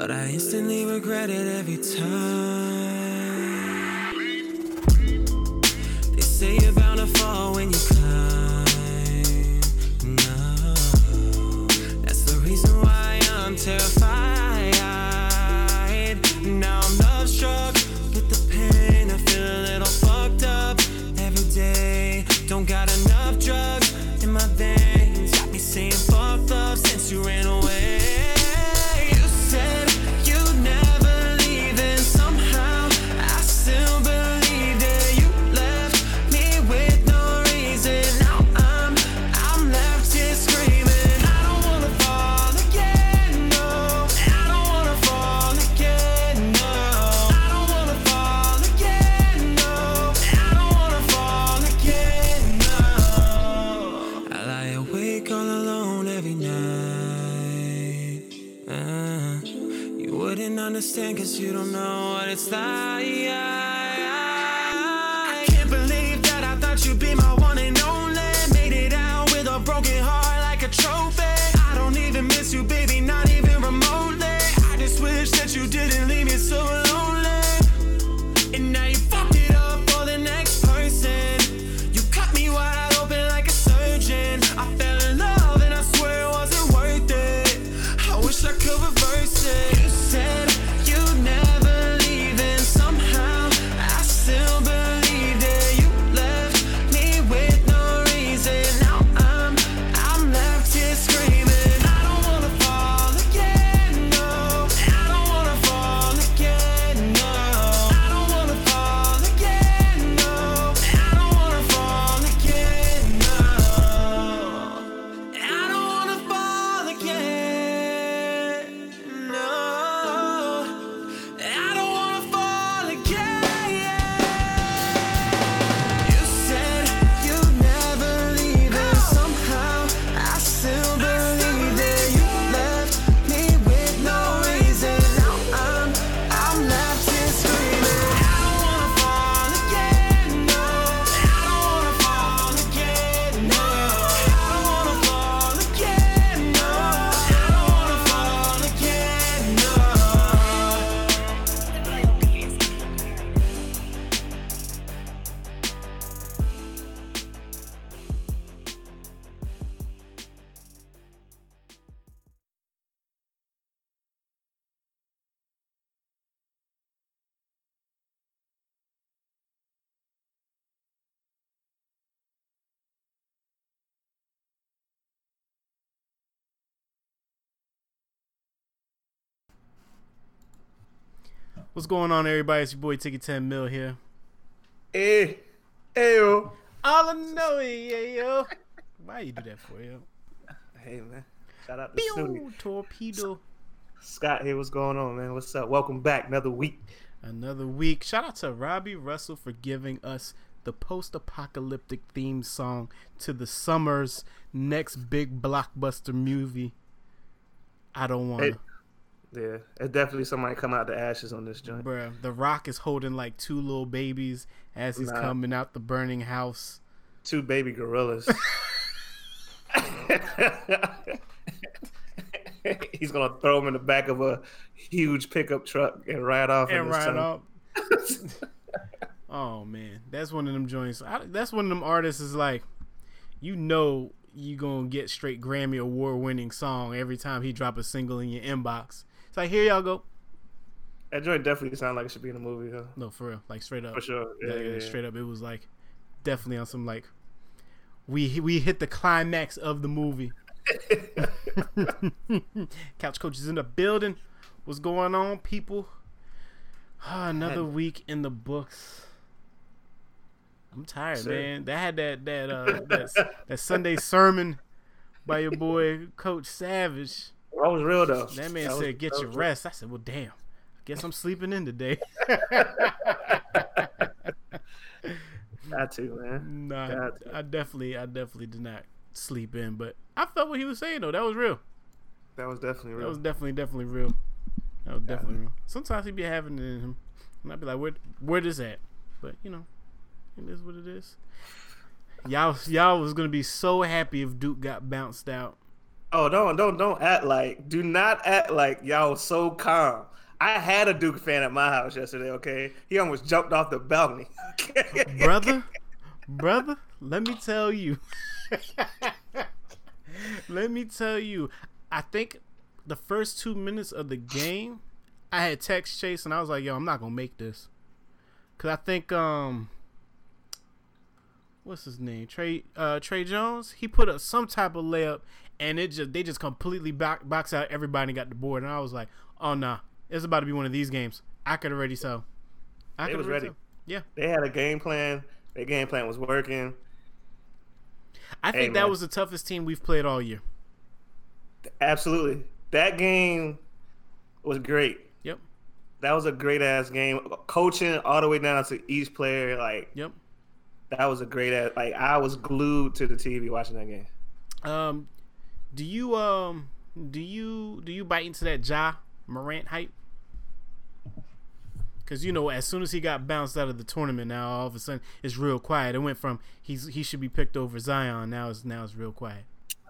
but I instantly regret it every time. They say you're bound to fall when you climb. No, that's the reason why I'm terrified. Don't know what it's like. What's going on, everybody? It's your boy Ticket 10 Mil here. Eh, hey, hey, yo. All I know is, yeah, yo. Why you do that for, yo? Hey, man. Shout out to Studio. Pew! Torpedo. Scott here. What's going on, man? What's up? Welcome back. Another week. Another week. Shout out to Robbie Russell for giving us the post apocalyptic theme song to the summer's next big blockbuster movie. I don't want Hey, to. Yeah, it's definitely somebody come out the ashes on this joint. Bruh, The Rock is holding like two little babies as he's Nah. coming out the burning house. Two baby gorillas. He's gonna throw them in the back of a huge pickup truck and ride off. and ride off. oh man, that's one of them joints. I, that's one of them artists is like, you know, you gonna get straight Grammy award winning song every time he drop a single in your inbox. It's like here y'all go. That joint definitely sounds like it should be in a movie, though. No, for real, like straight up, For sure. Yeah, Yeah, yeah, yeah. straight up. It was like definitely on some like we we hit the climax of the movie. Couch coaches in the building. What's going on, people? Ah, another week in the books. I'm tired, Sir. man. That had that that uh that, that Sunday sermon by your boy Coach Savage. That was real though. That man was- said, "Get your was- rest." I said, "Well, damn. I guess I'm sleeping in today." Got to, man. Nah, God. I definitely, I definitely did not sleep in, but I felt what he was saying though. That was real. That was definitely real. That was definitely, definitely real. That was definitely real. Sometimes he'd be having it in him, and I'd be like, "Where, where this at?" But you know, it is what it is. Y'all, y'all was gonna be so happy if Duke got bounced out Oh, don't don't don't act like. Do not act like y'all so calm. I had a Duke fan at my house yesterday. Okay, he almost jumped off the balcony. brother, brother, let me tell you. let me tell you. I think the first two minutes of the game, I had text Chase and I was like, "Yo, I'm not gonna make this," cause I think um, what's his name, Tre uh Tre Jones. He put up some type of layup and it just they just completely back, box out everybody and got the board. And I was like, "Oh nah, it's about to be one of these games." I could already tell. I They was ready. tell. Yeah. They had a game plan. Their game plan was working. I think Hey, that man. was the toughest team we've played all year. Absolutely, that game was great. Yep. That was a great ass game. Coaching all the way down to each player, like Yep. that was a great ass. Like I was glued to the TV watching that game. Um, do you um do you do you bite into that Ja Morant hype? Because you know, as soon as he got bounced out of the tournament, now all of a sudden it's real quiet. It went from he's he should be picked over Zion. Now it's now it's real quiet.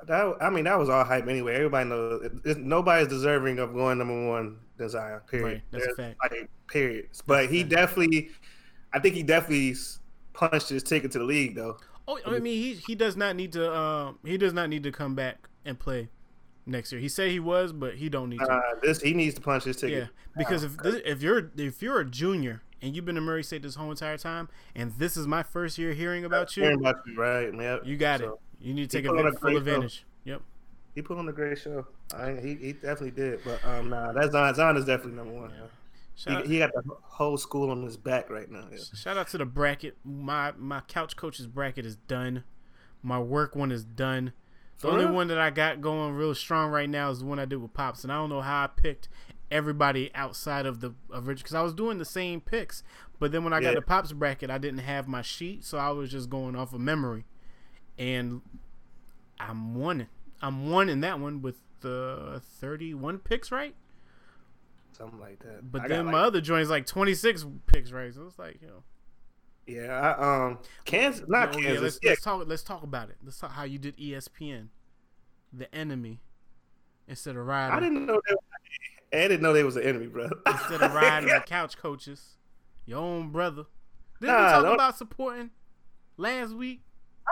That I mean, that was all hype anyway. Everybody knows it, it- nobody's deserving of going number one than Zion. Period. Right, that's a fact. Like, period. But he definitely, I think he definitely punched his ticket to the league though. Oh, I mean he he does not need to um he does not need to come back and play next year. He said he was, but he don't need to. Uh, this he needs to punch his ticket. Yeah, because if this, if you're if you're a junior and you've been to Murray State this whole entire time, and this is my first year hearing about you, Hearing you, about you, right? Yep. you got So, it. You need to take a full show. advantage. Yep. He put on a great show. I, he he definitely did. But um, nah, that's Zion. Zion is definitely number one. Shout, He, he got the whole school on his back right now. Yeah. shout out to the bracket. My my couch coach's bracket is done. My work one is done. The For only real? one that I got going real strong right now is the one I did with Pops, and I don't know how I picked everybody outside of the original because I was doing the same picks, but then when I got the Pops bracket, I didn't have my sheet, so I was just going off of memory, and I'm one. I'm one in that one with the 31 picks, right? Something like that. But I then my like- other joint's like 26 picks, right? So it's like, you know. Yeah, I, um, Kansas, not Oh, yeah, Kansas. let's, Yeah, let's talk. Let's talk about it. Let's talk how you did ESPN, the enemy, instead of riding. I didn't know. They, I didn't know they was an enemy, bro. instead of riding the couch coaches, your own brother. Didn't we Nah, talk don't- about supporting last week?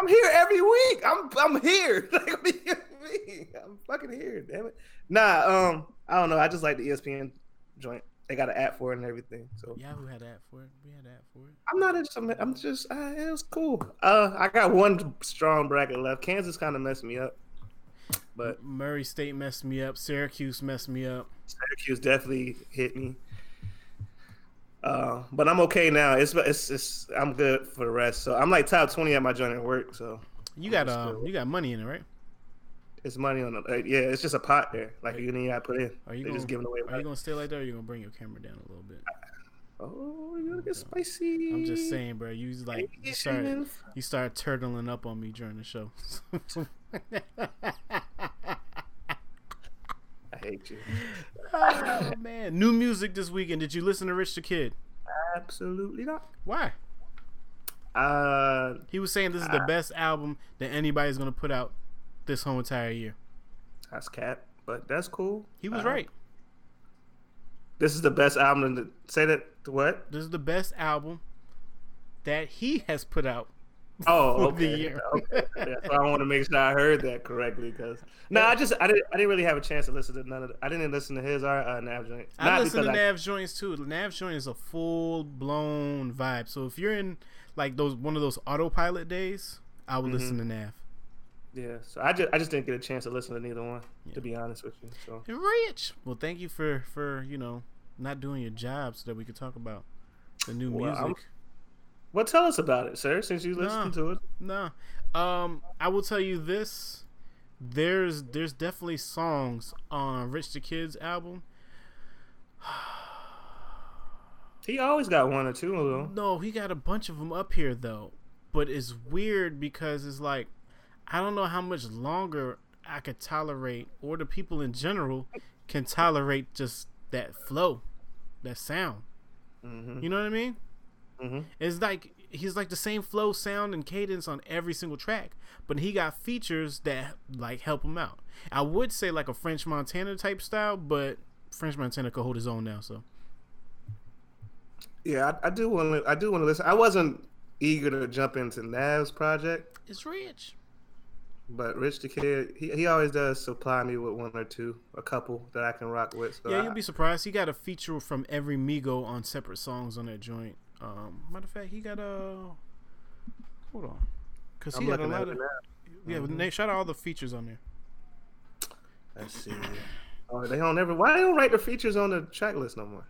I'm here every week. I'm I'm here. Like, what do you mean? I'm fucking here. Damn it. Nah, um, I don't know. I just like the ESPN joint. They got an app for it and everything. So Yahoo had that for it. We had that for it. I'm not just. I'm, just. Uh, it was cool. Uh, I got one strong bracket left. Kansas kind of messed me up, but Murray State messed me up. Syracuse messed me up. Syracuse definitely hit me. Uh, but I'm okay now. It's, it's it's I'm good for the rest. So I'm like top twenty at my joint at work. So You got um, you got money in it, right? It's money on the uh, yeah. It's just a pot there. Like you need to put in. Are you They're gonna, just giving away. Are money. you gonna stay like that, or are you gonna bring your camera down a little bit? Oh, you're gonna get spicy. I'm just saying, bro. You like you start you start turtling up on me during the show. I hate you. oh man, new music this weekend. Did you listen to Rich the Kid? Absolutely not. Why? Uh, He was saying this is the best album that anybody's gonna put out this whole entire year. that's cat, but that's cool. He was Uh, right. This is the best album. To, say that. What? This is the best album that he has put out. Oh, For the okay. year. okay. Yeah, so I want to make sure I heard that correctly because no, I just I didn't I didn't really have a chance to listen to none of. The, I didn't listen to his or uh, Nav joint. I Not listen to I- Nav's joints too. Nav joint is a full blown vibe. So if you're in like those one of those autopilot days, I would listen to Mm-hmm. Nav. Yeah, so I just I just didn't get a chance to listen to neither one. Yeah. To be honest with you, so And Rich. Well, thank you for for you know not doing your job so that we could talk about the new Well, I'm- music. well, tell us about it, sir. Since you listened to it, No. Um, I will tell you this. There's there's definitely songs on Rich the Kid's album. he always got one or two of them. No, he got a bunch of them up here though. But it's weird because it's like I don't know how much longer I could tolerate or the people in general can tolerate just that flow, that sound. hmm You know what I mean? hmm It's like he's like the same flow, sound, and cadence on every single track, but he got features that like help him out. I would say like a French Montana type style, but French Montana could hold his own now. So Yeah, I, I do want to. I do want to listen. I wasn't eager to jump into Nav's project, it's rich. But Rich the Kid, he, he always does supply me with one or two, a couple that I can rock with. So Yeah, I- you'll be surprised. He got a feature from every Migo on separate songs on that joint. Um, matter of fact, he got a. Hold on, because I'm he had a lot of. Yeah, but Mhm. Nate, shout out all the features on there. Let's see. Oh, they don't ever. Why they don't write the features on the track list no more?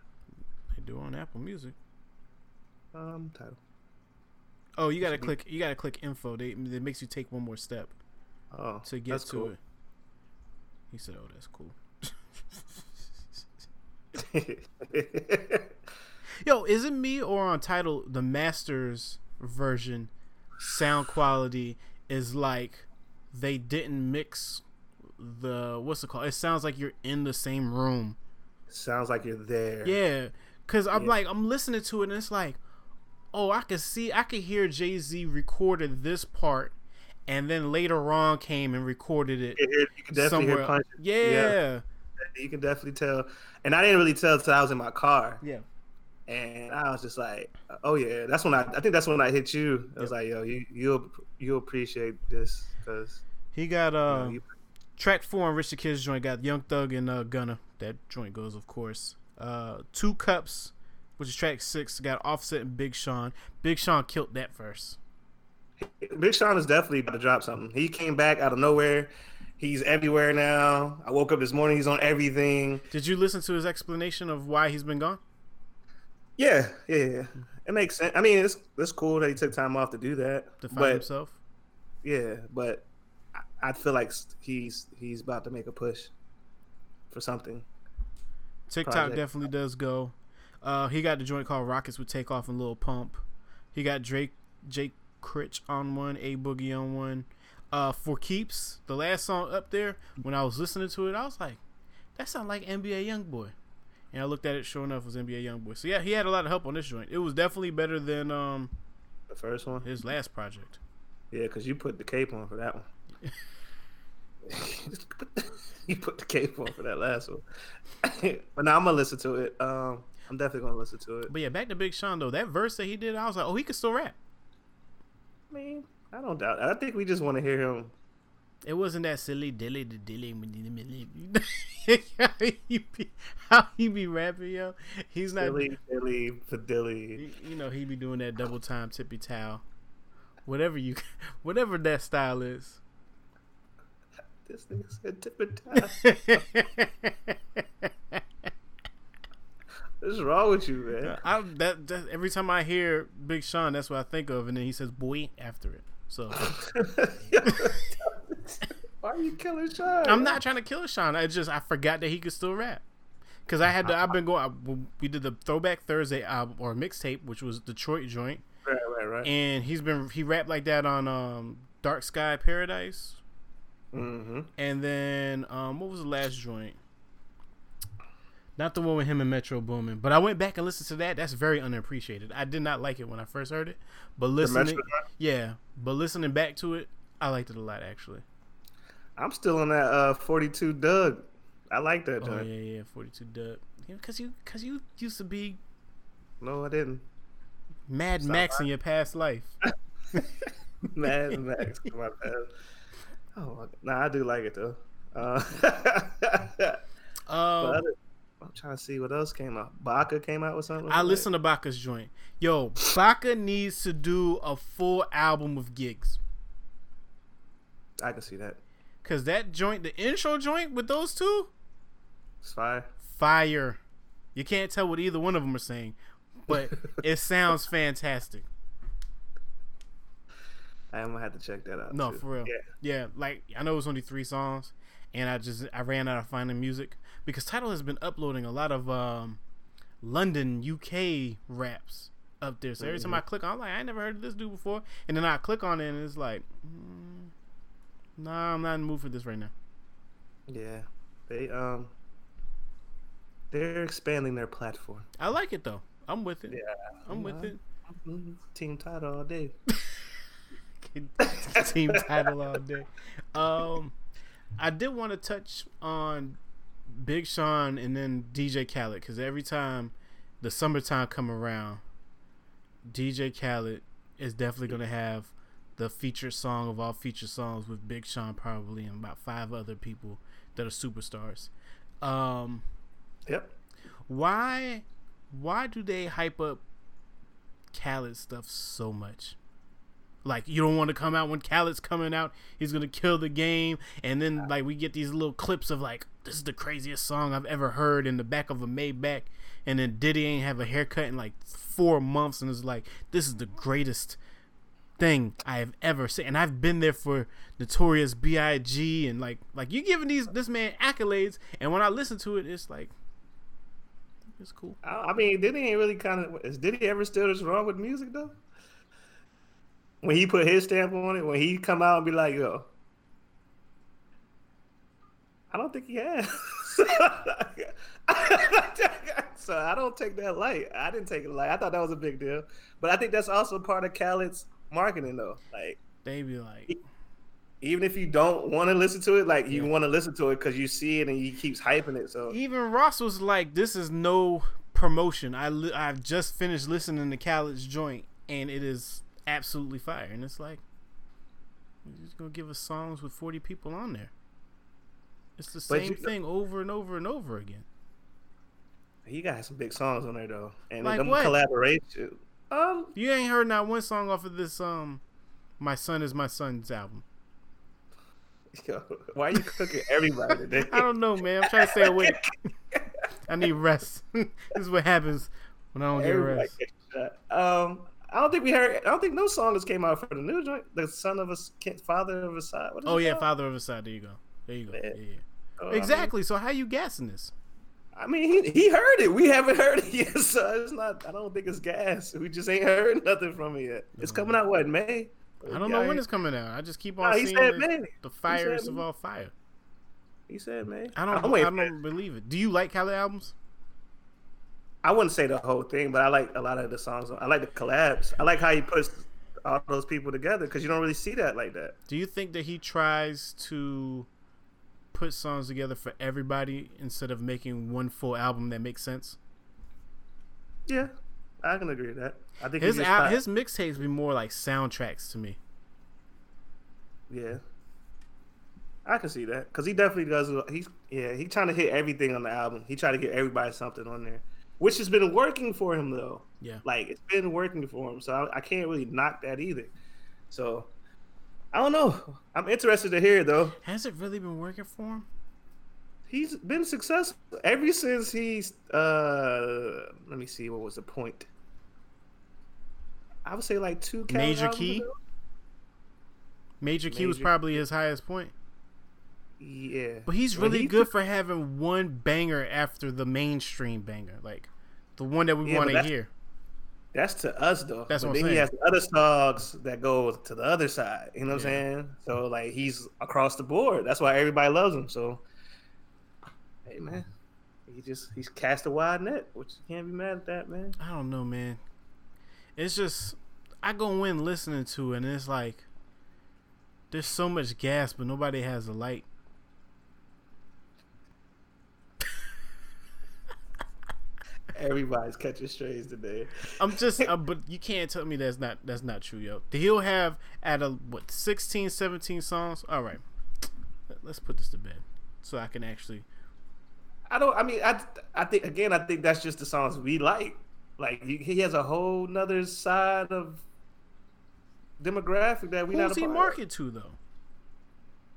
They do on Apple Music. Um, Tidal. Oh, you gotta click. You gotta click info. They it makes you take one more step Oh, to get that's to cool. it. He said, "Oh, that's cool." Yo, is it me or on Tidal the Masters version sound quality is like they didn't mix the what's it called? It sounds like you're in the same room. Sounds like you're there. Yeah, cause I'm Yeah. like I'm listening to it and it's like, oh, I could see, I could hear Jay Z recorded this part, and then later on came and recorded it You can, hear, definitely somewhere. hear punches. yeah, You can definitely tell. And I didn't really tell until I was in my car. yeah. And I was just like, oh yeah, that's when I. I think that's when I hit you. I was like, yo, you you you appreciate this because He got uh you, track four on Rich the Kid's joint got Young Thug and uh, Gunna. That joint goes, of course. Uh, two cups, which is track six, got Offset and Big Sean. Big Sean killed that verse. Big Sean is definitely about to drop something. He came back out of nowhere. He's everywhere now. I woke up this morning. He's on everything. Did you listen to his explanation of why he's been gone? Yeah, yeah, yeah. It makes sense. I mean, it's it's cool that he took time off to do that. To find but himself. yeah, but I, I feel like he's he's about to make a push for something. TikTok project. definitely does go. Uh, he got the joint called Rockets with Takeoff and Lil Pump. He got Drake, Jay Critch on one, A Boogie on one. Uh, for keeps, the last song up there. When I was listening to it, I was like, "That sounds like NBA YoungBoy." And I looked at it, sure enough, it was NBA YoungBoy. So yeah, he had a lot of help on this joint. It was definitely better than um The first one, his last project. yeah, because you put the cape on for that one. you put the cape on for that last one. but now I'm gonna listen to it. Um, I'm definitely gonna listen to it. But yeah, back to Big Sean though. That verse that he did, I was like, "Oh, he can still rap." I mean, I don't doubt. It. I think we just want to hear him. It wasn't that silly dilly the dilly how he be how he be rapping, yo. He's not Dilly, dilly, fidilly. you know, he be doing that double time tippy towel. Whatever you whatever that style is. This nigga said tip and tie. What's wrong with you, man? I that, that every time I hear Big Sean, that's what I think of, and then he says "boy" after it. So Why are you killing Sean? I'm not trying to kill Sean. I just I forgot that he could still rap. Cause I had to. I've been going. I- We did the Throwback Thursday album or mixtape, which was Detroit joint, Right, right, right. and he's been he rapped like that on um, Dark Sky Paradise, mm-hmm. and then um, what was the last joint? Not the one with him and Metro Boomin, but I went back and listened to that. That's very unappreciated. I did not like it when I first heard it, but listening, yeah, but listening back to it, I liked it a lot actually. I'm still on that uh 42 Doug. I like that Oh yeah, yeah, forty two dub. Yeah, cause you, cause you used to be No, I didn't. Mad Stop Max in your past life. Mad Max. on, man. Oh, nah, I do like it though. Uh, Um, I'm trying to see what else came out. Baka came out with something. I listened to Baka's joint. Yo, Baka needs to do a full album of gigs. I can see that. Cause that joint, the intro joint with those two, It's fire. fire. You can't tell what either one of them are saying, but it sounds fantastic. I'm gonna have to check that out. No, too. for real. Yeah. Yeah, like I know it was only three songs, and I just I ran out of finding music because Tidal has been uploading a lot of um, London UK raps up there. So every time I click, on, I'm like, I never heard of this dude before, and then I click on it, and it's like, mm, Nah, I'm not in the mood for this right now. Yeah. They um. They're expanding their platform. I like it though. I'm with it. Yeah. I'm with it. Mhm. Team Tidal all day. team Tidal all day. Um, I did want to touch on Big Sean and then DJ Khaled because every time the summertime come around, DJ Khaled is definitely gonna have the featured song of all featured songs with Big Sean probably and about five other people that are superstars. Um, Yep. why why do they hype up Khaled stuff so much? Like you don't want to come out when Khaled's coming out, he's gonna kill the game, and then like we get these little clips of like this is the craziest song I've ever heard in the back of a Maybach, and then Diddy ain't have a haircut in like four months, and it's like this is the greatest thing I have ever seen, and I've been there for Notorious B.I.G. and like like you giving these this man accolades, and when I listen to it, it's like it's cool. I, I mean, Diddy ain't really kind of. Is Diddy ever still just wrong with music though? When he put his stamp on it, when he come out and be like, "Yo," I don't think he has. so I don't take that light. I didn't take it light. I thought that was a big deal, but I think that's also part of Khaled's marketing, though. Like, They be like, even if you don't want to listen to it, like you Yeah. want to listen to it because you see it and he keeps hyping it. So even Ross was like, "This is no promotion. I li- I've just finished listening to Khaled's joint, and it is absolutely fire." And it's like, he's just gonna give us songs with forty people on there. It's the same you- thing over and over and over again. he got some big songs on there though, and Like them what? collaboration. Um, You ain't heard not one song off of this um, "My Son Is My Son's" album. Yo, why are you cooking everybody today? I don't know, man. I'm trying to stay awake. I need rest. this is what happens when I don't get rest. Um, I don't think we heard. I don't think no song has came out for the new joint. The son of a Father of Asahd. Oh yeah, called? Father of Asahd. There you go. There you go. Yeah. Yeah. Oh, I mean- Exactly. So how you guessing this? I mean, he he heard it. We haven't heard it yet, so it's not. I don't think it's gas. We just ain't heard nothing from it yet. It's coming out what May. I don't know when it's coming out. I just keep on he seeing the, the fires of all fire. He said May. I don't. Oh, I'm I don't believe it. Do you like Khaled albums? I wouldn't say the whole thing, but I like a lot of the songs. I like the collabs. I like how he puts all those people together because you don't really see that like that. Do you think that he tries to put songs together for everybody instead of making one full album that makes sense? Yeah, I can agree with that. I think His al- his mixtapes be more like soundtracks to me. yeah. I can see that because he definitely does. He's yeah, he trying to hit everything on the album. He tried to get everybody something on there, which has been working for him though. Yeah. Like it's been working for him, so I, I can't really knock that either. So I don't know. I'm interested to hear though. Has it really been working for him? He's been successful ever since he's. uh Let me see. What was the point? I would say like two. Major Key? Major Key was probably his highest point. Yeah, But he's When really he good took- for having one banger after the mainstream banger, like the one that we Yeah, want to hear. That's to us though. That's but what I'm then he saying. has other songs that go to the other side. You know what Yeah. I'm saying? So like he's across the board. That's why everybody loves him. So hey man, he just he's cast a wide net, which you can't be mad at that, man. I don't know, man. It's just I go in listening to it, and it's like there's so much gas, but nobody has a light. Everybody's catching strays today. I'm just, uh, but you can't tell me that's not that's not true, yo. He'll have at a what 16, 17 songs. All right, let's put this to bed so I can actually. I don't. I mean, I I think again, I think that's just the songs we like. Like he, he has a whole nother side of demographic that we not Who's he market to though?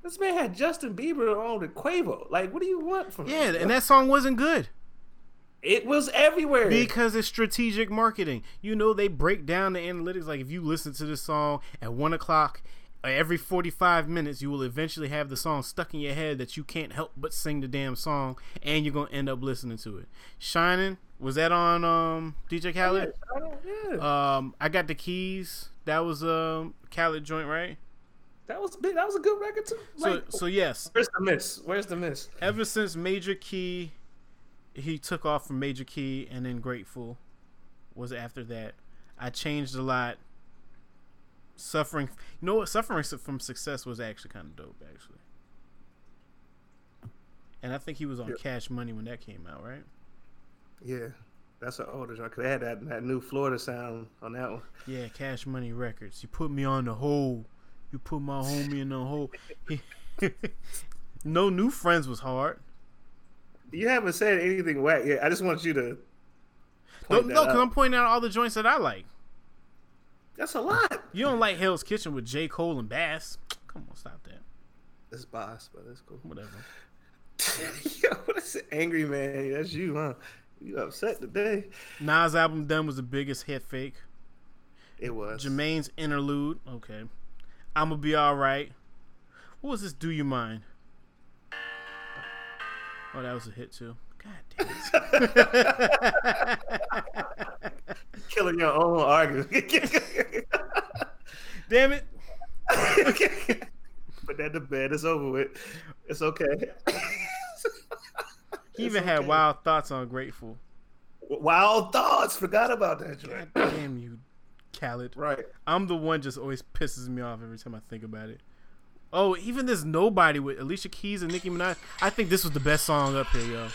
This man had Justin Bieber on the Quavo. Like, what do you want from Yeah, him? and that song wasn't good. It was everywhere. Because it's strategic marketing. You know, they break down the analytics. Like, if you listen to this song at one o'clock, uh, every 45 minutes, you will eventually have the song stuck in your head that you can't help but sing the damn song, and you're going to end up listening to it. Shining, was that on um, DJ yeah, Khaled? I don't- yeah. Um, I Got the Keys. That was um, Khaled joint, right? that was big. That was a good record too. So, so yes, where's the miss? Where's the miss? ever since Major Key, he took off from Major Key, and then Grateful was after that. I changed a lot. Suffering, you know what? Suffering from success was actually kind of dope, actually. And I think he was on Yeah. Cash Money when that came out, right? Yeah, that's an older joint. Cause they had that, that new Florida sound on that one. Yeah, Cash Money Records. You put me on the hole. You put my homie in the hole. no new friends was hard. You haven't said anything whack yet. I just want you to. No, no, because out. I'm pointing out all the joints that I like. That's a lot. You don't like Hell's Kitchen with J. Cole and Bass. Come on, stop that. It's boss, but that's cool. Whatever. Yo, what is it? Angry man? That's you, huh? You upset today? Nas album done was the biggest hit fake. It was. Jermaine's interlude. Okay. I'ma be alright. What was this? Do you mind? Oh, that was a hit too. God damn it. Killing your own argument. damn it. Put that to bed. It's over with. It's okay. He even had wild thoughts on Grateful. Wild thoughts. Forgot about that. God damn you, Khaled. Right. I'm the one just always pisses me off every time I think about it. Oh, even this Nobody with Alicia Keys and Nicki Minaj. I think this was the best song up here, yo.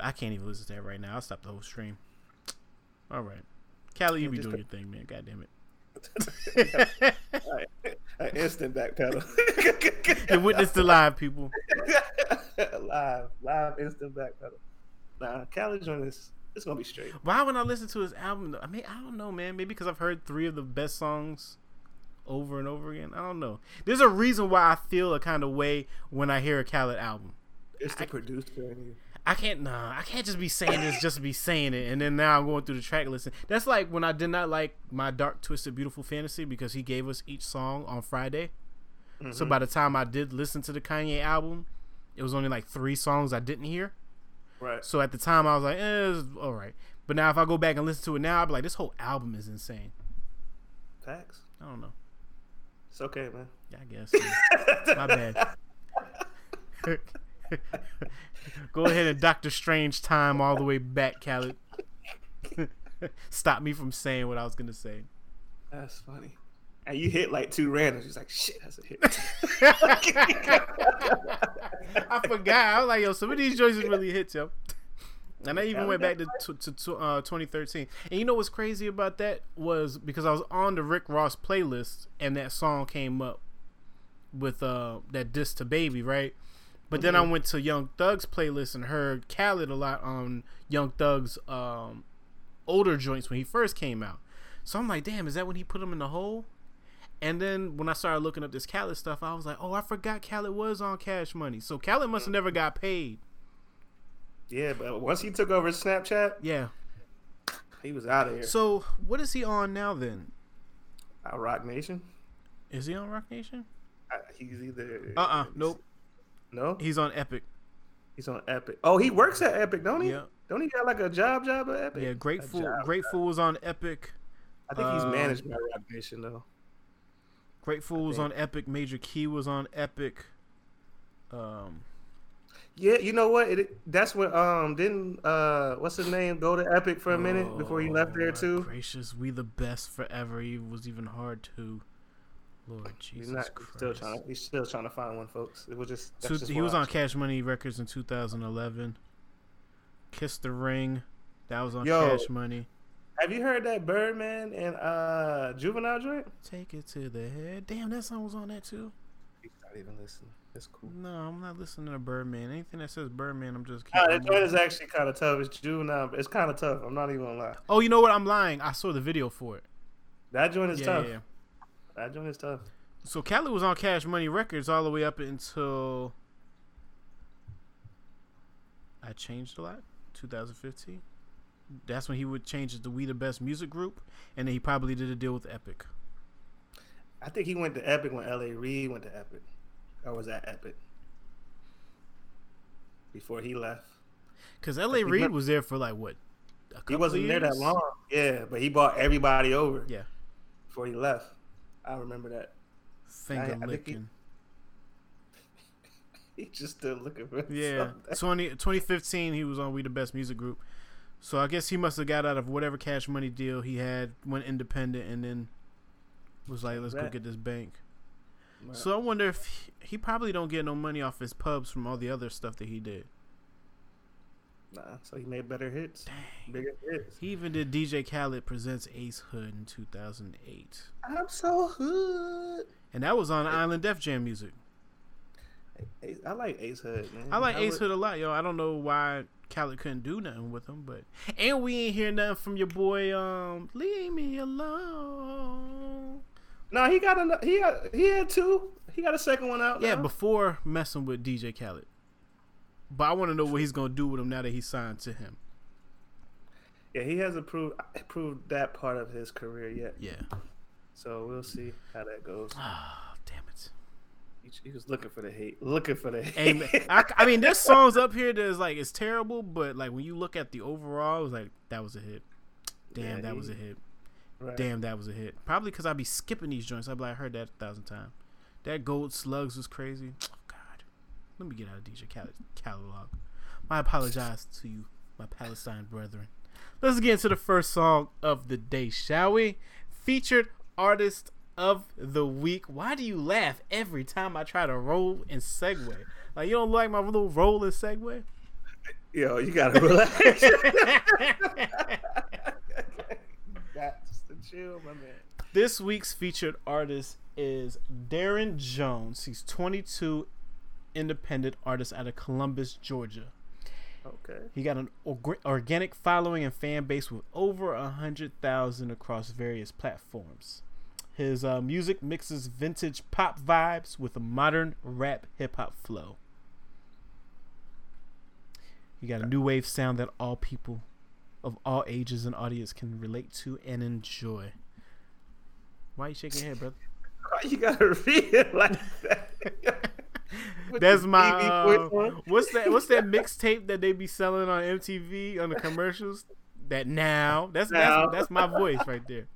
I can't even listen to that right now. I'll stop the whole stream. All right. Callie, you be doing your thing, man. God damn it. An instant backpedal. and witness the live, people. live, live instant backpedal. Nah, Cali joint is it's gonna be straight. Why would I listen to his album? I mean, I don't know, man. Maybe because I've heard three of the best songs over and over again. I don't know. There's a reason why I feel a kind of way when I hear a Khaled album. It's the producer in you. I can't nah, I can't just be saying this just to be saying it and then now I'm going through the track list. That's like when I did not like my Dark Twisted Beautiful Fantasy because he gave us each song on Friday. So by the time I did listen to the Kanye album, it was only like three songs I didn't hear. Right. So at the time I was like, eh, it's all right. But now if I go back and listen to it now, I'd be like, this whole album is insane. Facts. I don't know. It's okay, man. Yeah, I guess. yeah. My bad. Go ahead and Doctor Strange time all the way back, Khaled. Stop me from saying what I was gonna say. That's funny. And you hit like two randoms. He's like, shit, that's a hit. I forgot. I was like, yo, some of these joints really hit, yo. And I even went back to to, to, uh, 2013. And you know what's crazy about that was because I was on the Rick Ross playlist and that song came up with uh that diss to Baby, right? But then I went to Young Thug's playlist and heard Khaled a lot on Young Thug's um older joints when he first came out. So I'm like, damn, is that when he put him in the hole? And then when I started looking up this Khaled stuff, I was like, oh, I forgot Khaled was on Cash Money. So Khaled must have never got paid. Yeah, but once he took over Snapchat, Yeah. he was out of here. So what is he on now then? Uh, Roc Nation. Is he on Roc Nation? Uh, he's either. Uh uh Nope. No, He's on Epic. he's on Epic. Oh, he works at Epic, don't he? Yeah. Don't he got like a job job at Epic? Yeah, Grateful Grateful was on Epic. I think he's Um, managed by Roc Nation though. Grateful was on. Epic. Major Key was on Epic. Um Yeah, you know what? It, that's when um didn't uh what's his name go to Epic for a minute before he left there oh, too. Gracious, we the best forever. He was even hard to. Lord He's Jesus not he's Christ. still trying. To, he's still trying to find one, folks. It was just, that's Two- just he was on. Cash Money Records in 2011. Kiss the Ring, that was on Yo. Cash Money. Have you heard that Birdman and uh Juvenile joint? Take it to the head. Damn, that song was on that too. He's not even listening. It's cool. No, I'm not listening to Birdman. Anything that says Birdman, I'm just. Nah, keeping that joint is actually kind of tough. It's Juvenile. but It's kind of tough. I'm not even gonna lie. Oh, you know what? I'm lying. I saw the video for it. That joint is Yeah, tough. yeah, yeah. That joint is tough. So Khaled was on Cash Money Records all the way up until I changed a lot. 2015. That's when he would change it to We the Best Music Group, and then he probably did a deal with Epic. I think he went to Epic when L.A. Reid went to Epic, or was that Epic before he left? Because L.A. he Reid was there for like what? He wasn't there that long. Yeah, but he bought everybody over Yeah, before he left. I remember that. finger I think he- licking. He just still looking for Yeah, something. 20, 2015, he was on We the Best Music Group. So I guess he must have got out of whatever cash money deal he had, went independent, and then was like, "Let's go get this bank." Right. So I wonder if he, he probably don't get no money off his pubs from all the other stuff that he did. Nah, so he made better hits, Dang. bigger hits. He even did DJ Khaled presents Ace Hood in 2008, I'm so hood. and that was on Island Def Jam music. I like Ace Hood, man. I like I Ace would- Hood a lot, yo. I don't know why Khaled couldn't do nothing with him, but and we ain't hear nothing from your boy. Um, leave me alone. No, he got a he got he had two. He got a second one out. Yeah, now. before messing with DJ Khaled. But I want to know what he's gonna do with him now that he's signed to him. yeah, he hasn't proved proved that part of his career yet. Yeah. So we'll see how that goes. Ah, damn it. He, he was looking for the hate, looking for the hate. I, I mean, there's songs up here that's like it's terrible, but like when you look at the overall, it was like that was a hit. Damn, Yeah, that he- was a hit. Right. Damn, that was a hit. Probably because I'd be skipping these joints. I'd be like, I heard that a thousand times. That Gold Slugs was crazy. Oh God, let me get out of DJ Khaled catalog. I apologize to you, my Palestine brethren. Let's get into the first song of the day, shall we? Featured artist of the week. Why do you laugh every time I try to roll and segue? Like you don't like my little roll and segue? Yo, you gotta relax. got chill, my man. This week's featured artist is Darren Jones. He's 22, independent artist out of Columbus, Georgia. Okay. He got an org- organic following and fan base with over a hundred thousand across various platforms. His uh, music mixes vintage pop vibes with a modern rap hip hop flow. He got a new wave sound that all people of all ages and audience can relate to and enjoy. Why are you shaking your head, brother? Why you gotta read it like that? That's my uh, what's that? What's that mixtape that they be selling on MTV on the commercials? That now that's Now. that's that's my voice right there,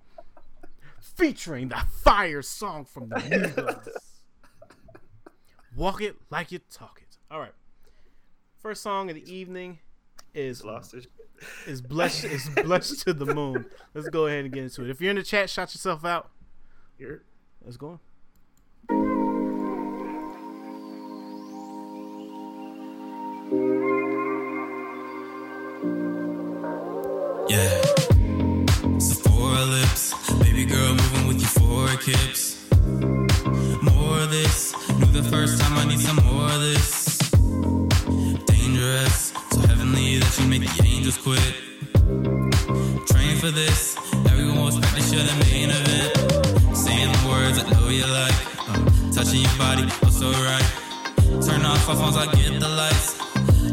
featuring the fire song from the Migos. Walk it like you talk it. All right, first song of the evening is Lost is blessed is blessed to the moon. Let's go ahead and get into it. If you're in the chat, shout yourself out. Here. Let's go. Yeah. Sephora lips, baby girl moving with euphoric hips. More of this, knew the first time I need some more of this. Dangerous, you make the angels quit. Train for this, everyone will expect to share the main event. Saying the words I know you like, uh, touching your body, oh so right. Turn off our phones, I get the lights.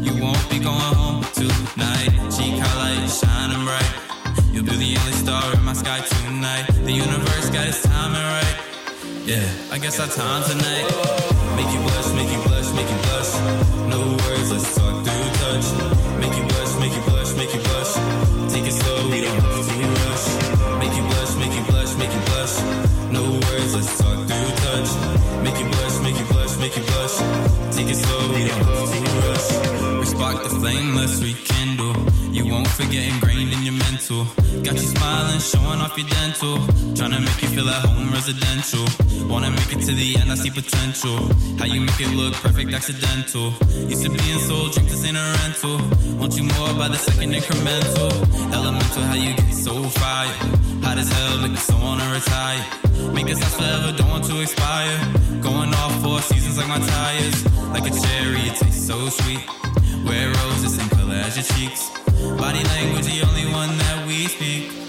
You won't be going home tonight. Cheek highlight shining bright. You'll be the only star in my sky tonight. The universe got its timing right. Yeah, I guess our time tonight. Make you blush, make you blush, make you blush. No words, let's talk through touch. Blush. No words, let's talk through touch. Make you blush, make you blush, make you blush. Take it slow, we don't to rush. We spark the flame, let's rekindle. You won't forget ingrained in your mental. Got you smiling, showing off your dental. Trying to make you feel at home residential. Wanna make it to the end, I see potential. How you make it look perfect, accidental. Used to be in soul, drink this ain't a rental. Want you more by the second incremental. Elemental, how you get so fire. Hot as hell, it so wanna retire. Make this last forever, don't want to expire. Going off four seasons like my tires. Like a cherry, it tastes so sweet. Wear roses same color as your cheeks. Body language, the only one that we speak.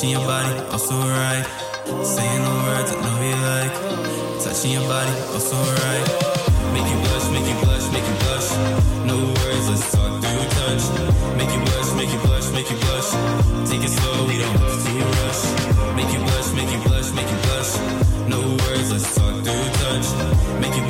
Touching your body, also right. Saying the words I know you like. Touching your body, also right. Make you blush, make you blush, make you blush. No words, let's talk through touch. Make you blush, make you blush, make you blush. Take it slow, we don't have to rush. Make you blush, make you blush, make you blush. No words, let's talk through touch. Make you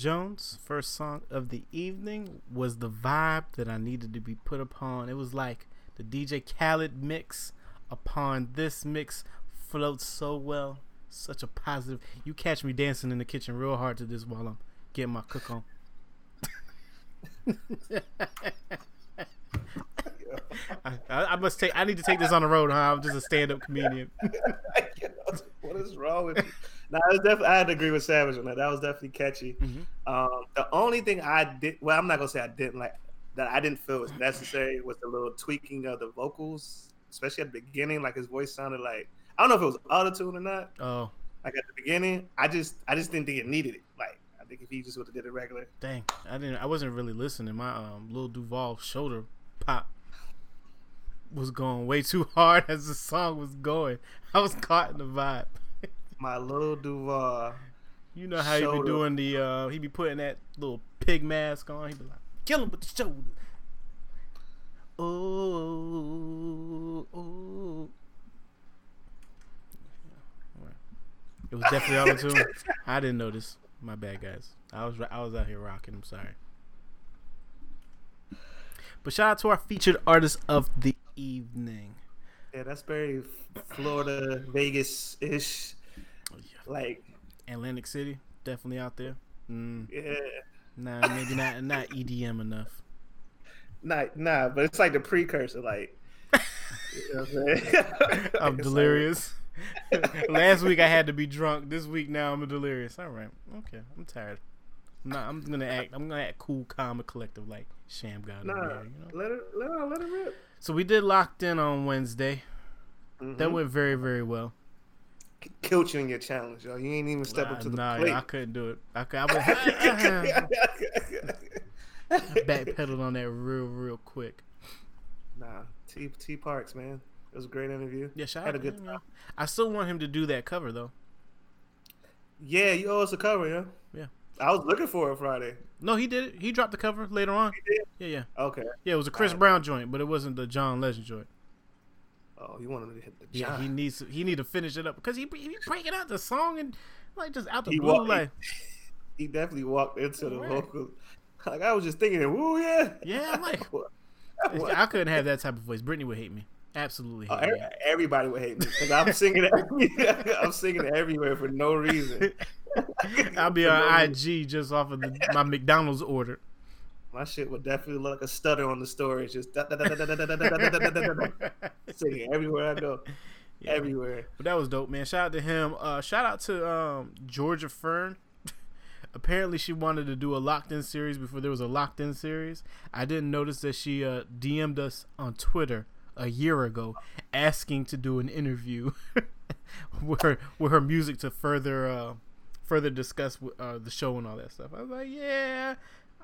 Jones. First song of the evening was the vibe that I needed to be put upon. It was like the DJ Khaled mix upon this mix floats so well, such a positive. You catch me dancing in the kitchen real hard to this while I'm getting my cook on. I, I must take. I need to take this on the road. Huh? I'm just a stand-up comedian. what is wrong with you? It was definitely. I had to agree with Savage on that. That was definitely catchy. Mhm. Um, the only thing I did, well, I'm not gonna say I didn't like that. I didn't feel was necessary was the little tweaking of the vocals, especially at the beginning. Like his voice sounded like I don't know if it was auto tune or not. Oh, Like at the beginning, I just I just didn't think it needed it. Like I think if he just would have did it regular, dang! I didn't. I wasn't really listening. My um, little Duval shoulder pop was going way too hard as the song was going. I was caught in the vibe. My little Duval. You know how he be doing the. uh He be putting that little pig mask on. He be like, "Kill him with the shoulder." Oh, oh. It was definitely auto tune. I didn't notice. My bad, guys. I was I was out here rocking. I'm sorry. But shout out to our featured artist of the evening. Yeah, that's very Florida, Vegas ish. Like, Atlantic City, definitely out there. Mm, yeah. nah, maybe not not EDM enough. Nah, nah, but it's like the precursor, like. you know I'm? I'm delirious. Last week I had to be drunk. This week now I'm delirious. All right, okay. I'm tired. I'm. I'm gonna act. I'm gonna act cool, calm, and collective like Sham God. Nah, you know? let it, let it, let it rip. So we did locked in on Wednesday. That Mhm. went very very well. Killed you in your challenge, yo. You ain't even step Nah, up to the nah, plate. I couldn't do it. I, could, I, I backpedaled on that real real quick. nah, T T Parks, man. It was a great interview. Yeah, shout Had out a good him, yeah. I still want him to do that cover though. Yeah, you owe us a cover, yeah. Yeah. I was looking for it Friday. No, he did it. He dropped the cover later on. Yeah, yeah, Okay. yeah. It was a Chris Alright. Brown joint, but it wasn't the John Legend joint. Oh, you wanted to hit the Yeah, he needs he need to finish it up because he he breaking out the song and like just out the He blue wa- like he definitely walked into the Right. vocal. Like I was just thinking, woo yeah. yeah. I'm like? I couldn't have that type of voice. Brittany would hate me. Absolutely Oh, hate every- me. everybody would hate me because I'm singing I'm singing everywhere for no reason. I'll be on. IG just off of the, my McDonald's order my shit would definitely look like a stutter on the story. It's just singing everywhere I go. Yeah. Everywhere. But that was dope, man. Shout out to him. Uh, shout out to um, Georgia Fern. Apparently, she wanted to do a locked in series before there was a locked in series. I didn't notice that she uh, DM'd us on Twitter a year ago asking to do an interview with, her, with her music to further. Uh, further discuss uh, the show and all that stuff. I was like, yeah,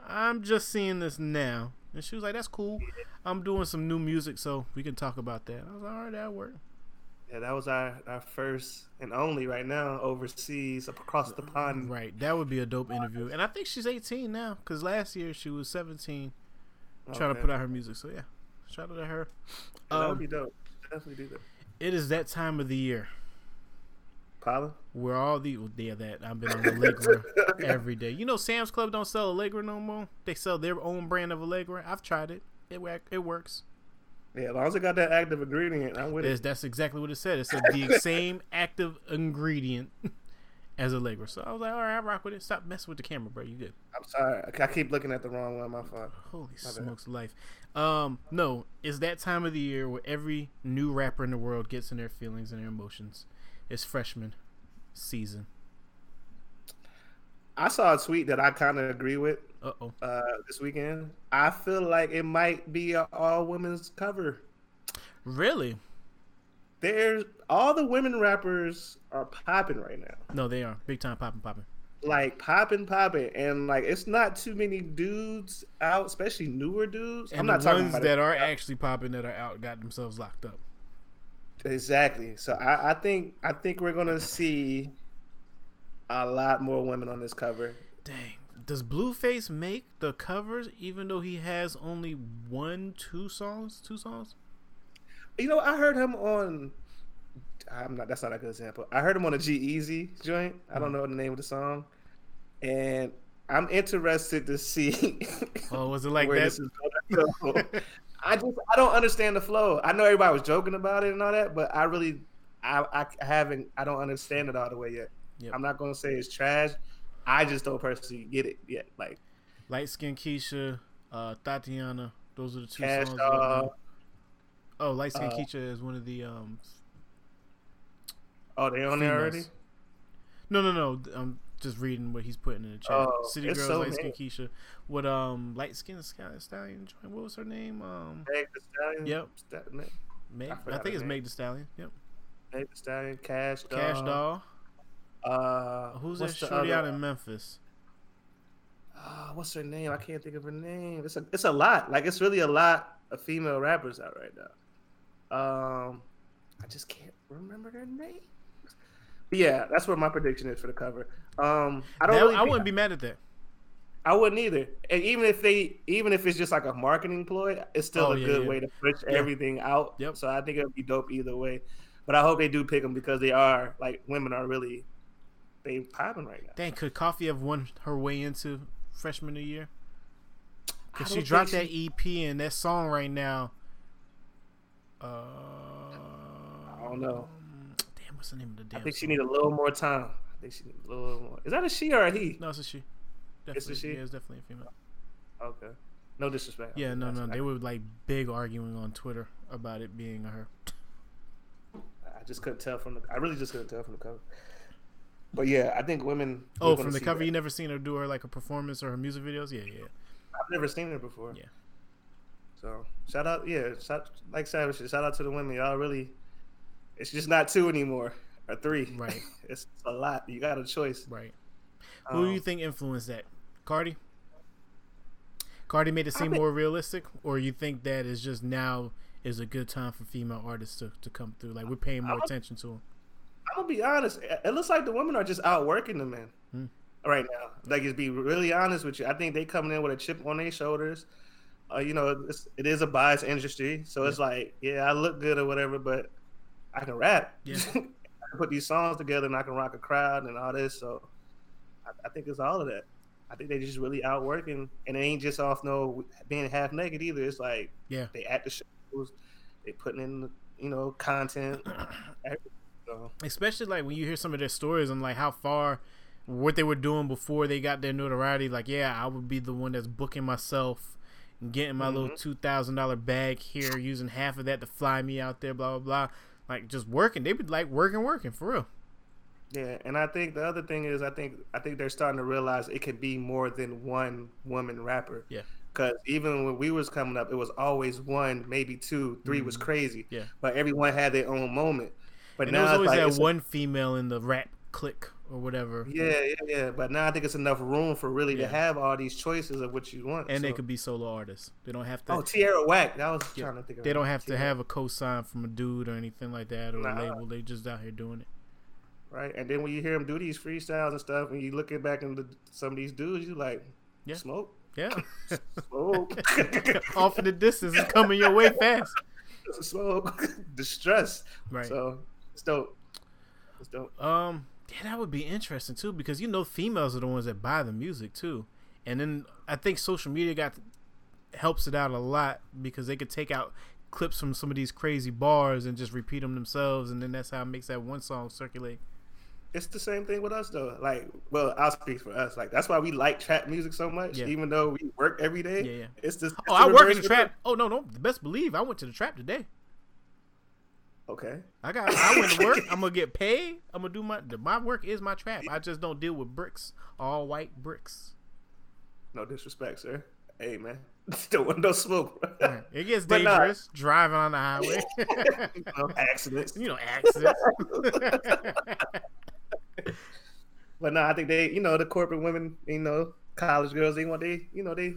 I'm just seeing this now. And she was like, that's cool. I'm doing some new music, so we can talk about that. I was like, all right, that worked. Yeah, that was our, our first and only right now overseas across the pond. Right, that would be a dope interview. And I think she's 18 now because last year she was 17 trying to put out her music. So yeah, shout out to her. Yeah, that Um, would be dope. Definitely do that. It is that time of the year Paula? where all the yeah that I've been on Allegra every day. You know, Sam's Club don't sell Allegra no more. They sell their own brand of Allegra. I've tried it. It it works. Yeah, as long as it got that active ingredient, I'm with It's, it. that's exactly what it said. It said the same active ingredient as a Allegra. So I was like, all right, I rock with it. Stop messing with the camera, bro. You good? I'm sorry. I- keep looking at the wrong one. My fault. Holy bad. smokes, life. Um, no, it's that time of the year where every new rapper in the world gets in their feelings and their emotions. It's freshman season. I saw a tweet that I kind of agree with Uh oh. uh, this weekend. I feel like it might be an all women's cover. Really? There's all the women rappers are popping right now. No, they are big time popping, popping. Like popping, popping, and like it's not too many dudes out, especially newer dudes. And I'm not the talking ones about that are actually popping that are out got themselves locked up. exactly. So I, I think I think we're gonna see a lot more women on this cover. Dang. Does Blueface make the covers even though he has only one, two songs? Two songs? You know, I heard him on. I'm not. That's not a good example. I heard him on a G-Eazy joint. I don't know the name of the song, and I'm interested to see Oh, was it like that? this is going to go. I just I don't understand the flow. I know everybody was joking about it and all that, but I really I I haven't I don't understand it all the way yet. Yep. I'm not gonna say it's trash. I just don't personally get it yet. Like Light Skin Keisha, uh, Tatiana. Those are the two Cash songs. Dog. Oh, Light Skin uh, Keisha is one of the um. Oh, they on there already? No, no, no. I'm just reading what he's putting in the chat. Oh, City Girls, so Light Skin. Keisha. What um, Light Skin Stallion. What was her name? Um, Meg the Stallion. Yep. Sta- Meg. I I, think it's. Meg the Stallion. Yep. Meg the Stallion. Cash Dog. Cash Doll. Uh, Who's that shorty out in Memphis? Ah, what's her name? I can't think of her name. It's a it's a lot. Like it's really a lot of female rappers out right now. Um, I just can't remember their name. But yeah, that's what my prediction is for the cover. Um, I don't. That- really I wouldn't be mad at that. I wouldn't either. And even if they, even if it's just like a marketing ploy, it's still Oh, a yeah, good yeah. way to push Yeah. everything out. Yep. So I think it'll be dope either way. But I hope they do pick them because they are like women are really they popping right now. Dang, could Coffee have won her way into freshman of the year? Cause she dropped that EP and that song right now. Uh, I don't know. Damn, what's the name of the damn? I think she song? need a little more time. I think she need a little more. Is that a she or a he? No, it's a she. It's a Definitely, she? Yeah, it's definitely a female. Okay. No disrespect. Yeah, no, no, they were like big arguing on Twitter about it being a her. I just couldn't tell from the. I really just couldn't tell from the cover. But yeah, I think women. Oh, from the cover, that. you never seen her do her like a performance or her music videos? Yeah, yeah. I've never seen her before. Yeah. So shout out, yeah, shout, like Savage, shout out to the women. Y'all really, it's just not two anymore or three. Right. it's a lot. You got a choice. Right. Who do you Um, think influenced that? Cardi? Cardi made it seem think- more realistic, or you think that is just now is a good time for female artists to, to come through? Like we're paying more I'm- attention to them. I'm gonna be honest. It it looks like the women are just outworking the men Hmm. right now. Like, just be really honest with you. I think they coming in with a chip on their shoulders. Uh, you know, it's, it is a biased industry, so it's like, yeah, I look good or whatever, but I can rap. Yeah. I can put these songs together and I can rock a crowd and all this. So I, I think it's all of that. I think they just really outworking, and it ain't just off no being half naked either. It's like Yeah. they at the shows, they putting in you know content. So Especially like when you hear some of their stories and like how far what they were doing before they got their notoriety. Like, yeah, I would be the one that's booking myself getting my little Mhm. two thousand dollar bag here, using half of that to fly me out there, blah blah blah. Like just working. They would like working, working for real. Yeah, and I think the other thing is I think I think they're starting to realize it could be more than one woman rapper. Yeah. Because even when we was coming up, it was always one, maybe two, 3 was crazy. Mm-hmm. Yeah. But everyone had their own moment. But And now there was it's always like that one female in the rap clique or whatever. yeah, yeah, yeah. But now I think it's enough room for really Yeah. to have all these choices of what you want. And they could be solo artists. They don't have to. Oh, Tierra Whack. That was Yeah. trying to think of. they don't have to have a co-sign from a dude or anything like that or Nah. a label. They just out here doing it. right. And then when you hear them do these freestyles and stuff, and you looking back into some of these dudes, you like, Yeah. smoke, Yeah. smoke, Off in the distance is coming your way fast. smoke, distress. Right. So it's dope. It's dope. Um, yeah, that would be interesting too because you know females are the ones that buy the music too, and then I think social media got helps it out a lot because they could take out clips from some of these crazy bars and just repeat them themselves, and then that's how it makes that one song circulate. it's the same thing with us though. Like, well, I'll speak for us. Like, that's why we like trap music so much, Yeah. even though we work every day. Yeah, yeah. It's just. Oh, I work in the trap. Oh no, no, best believe I went to the trap today. Okay. I got. I went to work. I'm gonna get paid. I'm gonna do my. My work is my trap. I just don't deal with bricks, all white bricks. No disrespect, sir. Hey, man. Don't want no smoke. It gets But nah. dangerous driving on the highway. no accidents. you know, accidents. But no, I think they, you know, the corporate women, you know, college girls, they want they, you know, they,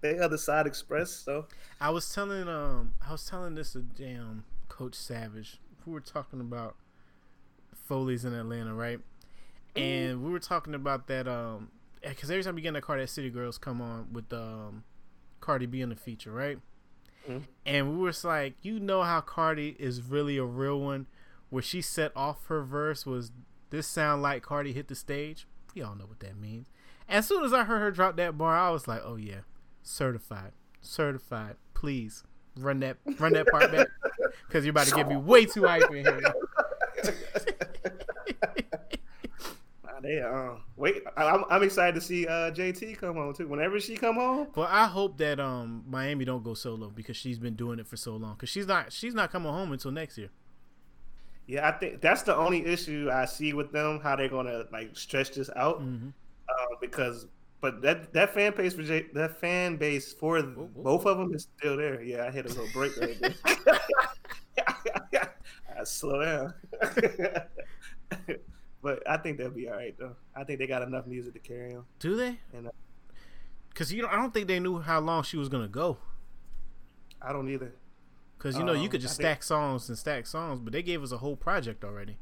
they other side express. So I was telling um I was telling this to damn Coach Savage. We were talking about Follies in Atlanta, right? And we were talking about that um because every time you get in the car, that City Girls come on with um Cardi B in the feature, right? Mhm. And we were like, you know how Cardi is really a real one, where she set off her verse was this sound like Cardi hit the stage. We all know what that means. As soon as I heard her drop that bar, I was like, oh yeah, certified, certified. Please run that run that part back because you're about to get me way too hype in here. nah, they, um, wait, I, I'm, I'm excited to see uh JT come home too. Whenever she come home, Well, I hope that um Miami don't go solo because she's been doing it for so long. Because she's not she's not coming home until next year. yeah, I think that's the only issue I see with them. How they're gonna like stretch this out, hmm uh, because. But that that fan base for J, that fan base for whoa. both of them is still there. Yeah, I hit a little break right there. I slow down. but I think they'll be all right though. I think they got enough music to carry them. Do they? And uh, Because you know, I don't think they knew how long she was gonna go. I don't either. Because you know, you Um, could just I think- stack songs and stack songs, but they gave us a whole project already.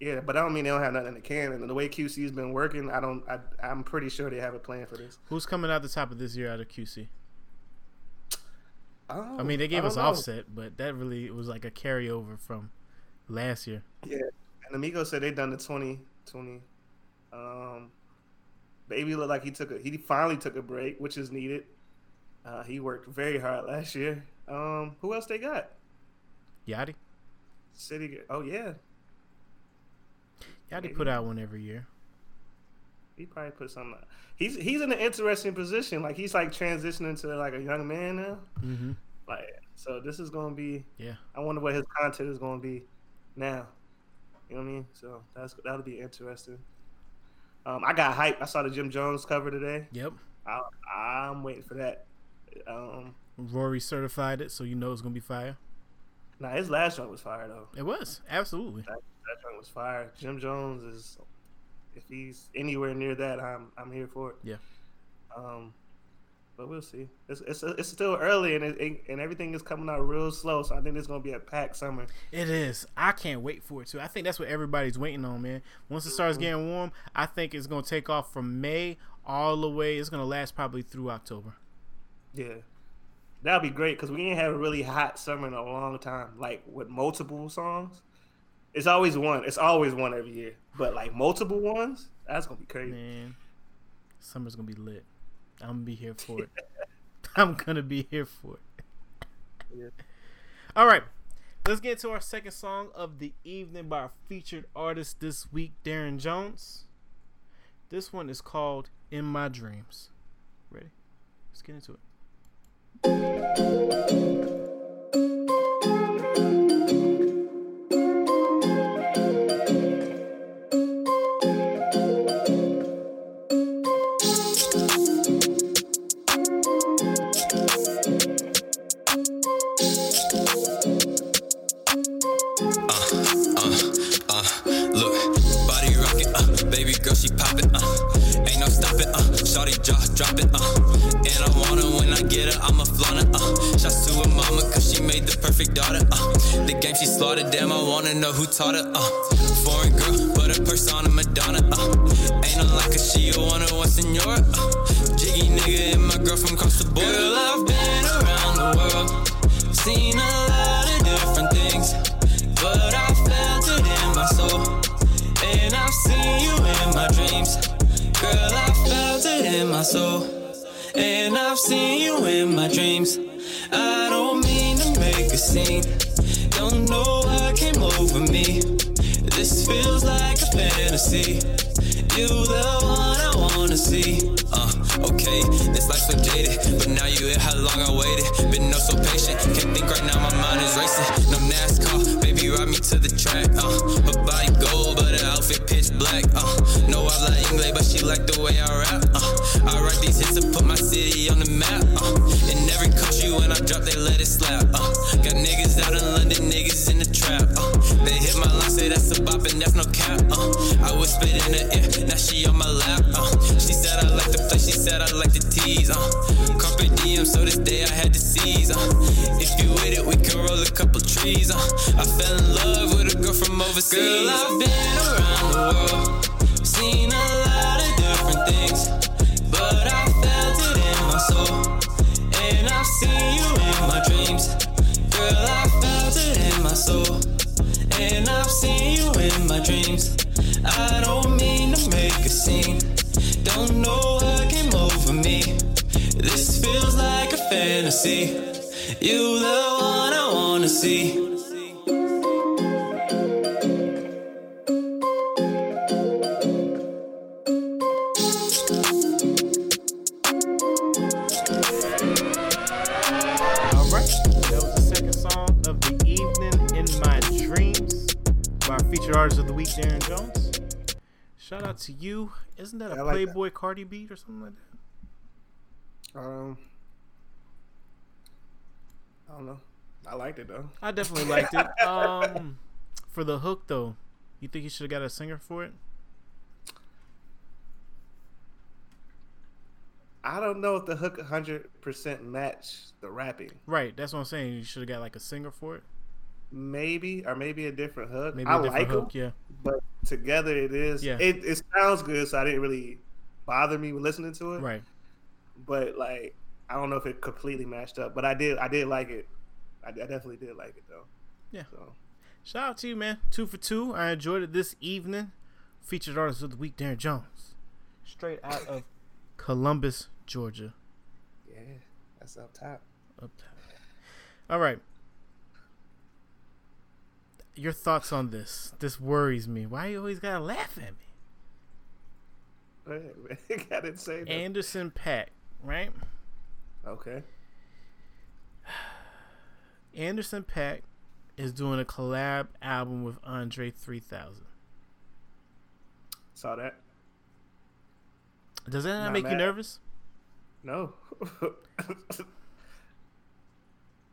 Yeah, but I don't mean they don't have nothing in the can. And the way QC's been working, I don't. I, I'm pretty sure they have a plan for this. Who's coming out the top of this year out of QC? Oh, I mean, they gave us know. Offset, but that really was like a carryover from last year. Yeah, and Amigo said they done the 2020. Um, Baby looked like he took a he finally took a break, which is needed. Uh, he worked very hard last year. Um, who else they got? Yachty, City. Oh yeah, Yachty Maybe. put out one every year. he probably put something. Out. He's he's in an interesting position. Like he's like transitioning to like a young man now. Mm-hmm. Like so, this is gonna be. Yeah. I wonder what his content is gonna be now. You know what I mean? So that's that'll be interesting. Um, I got hype. I saw the Jim Jones cover today. Yep. I, I'm waiting for that. Um, Rory certified it, so you know it's gonna be fire. Nah, his last joint was fire though. It was absolutely. That, that joint was fire. Jim Jones is, if he's anywhere near that, I'm I'm here for it. Yeah. Um, but we'll see. It's it's, it's still early and it, and everything is coming out real slow. So I think it's gonna be a packed summer. It is. I can't wait for it too. I think that's what everybody's waiting on, man. Once it starts getting warm, I think it's gonna take off from May all the way. It's gonna last probably through October. Yeah. That'd be great because we ain't had a really hot summer in a long time. Like with multiple songs, it's always one. It's always one every year. But like multiple ones, that's gonna be crazy. Man, summer's gonna be lit. I'm gonna be here for it. I'm gonna be here for it. Yeah. All right, let's get to our second song of the evening by our featured artist this week, Darren Jones. This one is called "In My Dreams." Ready? Let's get into it. Perfect daughter, uh, the game she slaughtered, damn, I wanna know who taught her, uh, foreign girl, but her persona Madonna, uh, ain't no like her, she a or one senora, uh, jiggy nigga and my girl from across the border, girl, I've been around the world, seen a lot of different things. But I felt it in my soul. And I've seen you in my dreams. Girl, I felt it in my soul. And I've seen you in my dreams. I don't a scene. Don't know what came over me. This feels like a fantasy. You the one I wanna see. Uh, okay, this life's so jaded, but now you here. How long I waited? Been no so patient. Can't think right now. My mind is racing. No NASCAR, baby, ride me to the track. Uh, her body gold, but her outfit pitch black. Uh, no habla inglés, but she like the way I rap. Uh, I write these hits to put my city on the map. Uh, in every country when I drop, they let it slap. Uh, got niggas out in London, niggas in the trap. Uh, they hit my line, say that's a bop and that's no cap. Uh, I whispered in her ear, featured artist of the evening in my dreams by feature artists of the week, Darren Jones. Shout out to you. Isn't that a Yeah, I like that. Playboi Carti beat or something like that? Um, I don't know. I liked it though. I definitely liked it. Um, for the hook though, you think he should have got a singer for it? I don't know if the hook 100% match the rapping. Right, that's what I'm saying. You should have got like a singer for it. Maybe or maybe a different hook. Maybe I different like hook. them, Yeah, but together it is. Yeah. It it sounds good, so I didn't really bother me with listening to it. right. But like, I don't know if it completely matched up, but I did. I did like it. I, I definitely did like it though. Yeah. So Shout out to you, man. Two for two. I enjoyed it this evening. Featured artist of the week, Darren Jones. Straight out of Columbus, Georgia. yeah, that's up top. Up top. All right. Your thoughts on this? This worries me. Why you always gotta laugh at me? I didn't say that. Anderson Paak, right? okay. Anderson Paak is doing a collab album with Andre 3000. Saw that. Does that not, make you nervous? No.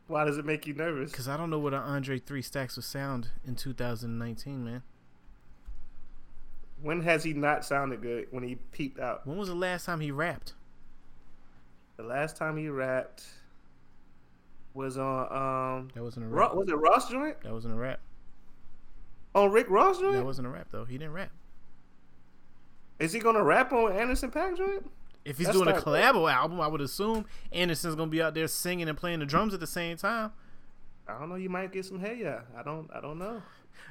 Why does it make you nervous? Because I don't know what an Andre 3 Stacks would sound in 2019, man. When has he not sounded good? When he peeped out? When was the last time he rapped? The last time he rapped was on um That wasn't a rap. was it Ross joint? That wasn't a rap. On Rick Ross joint? That wasn't a rap, though. He didn't rap. Is he gonna rap on Anderson Paak joint? If he's That's doing a collabo album, I would assume Anderson's gonna be out there singing and playing the drums at the same time. I don't know. You might get some hey yeah. I don't. I don't know.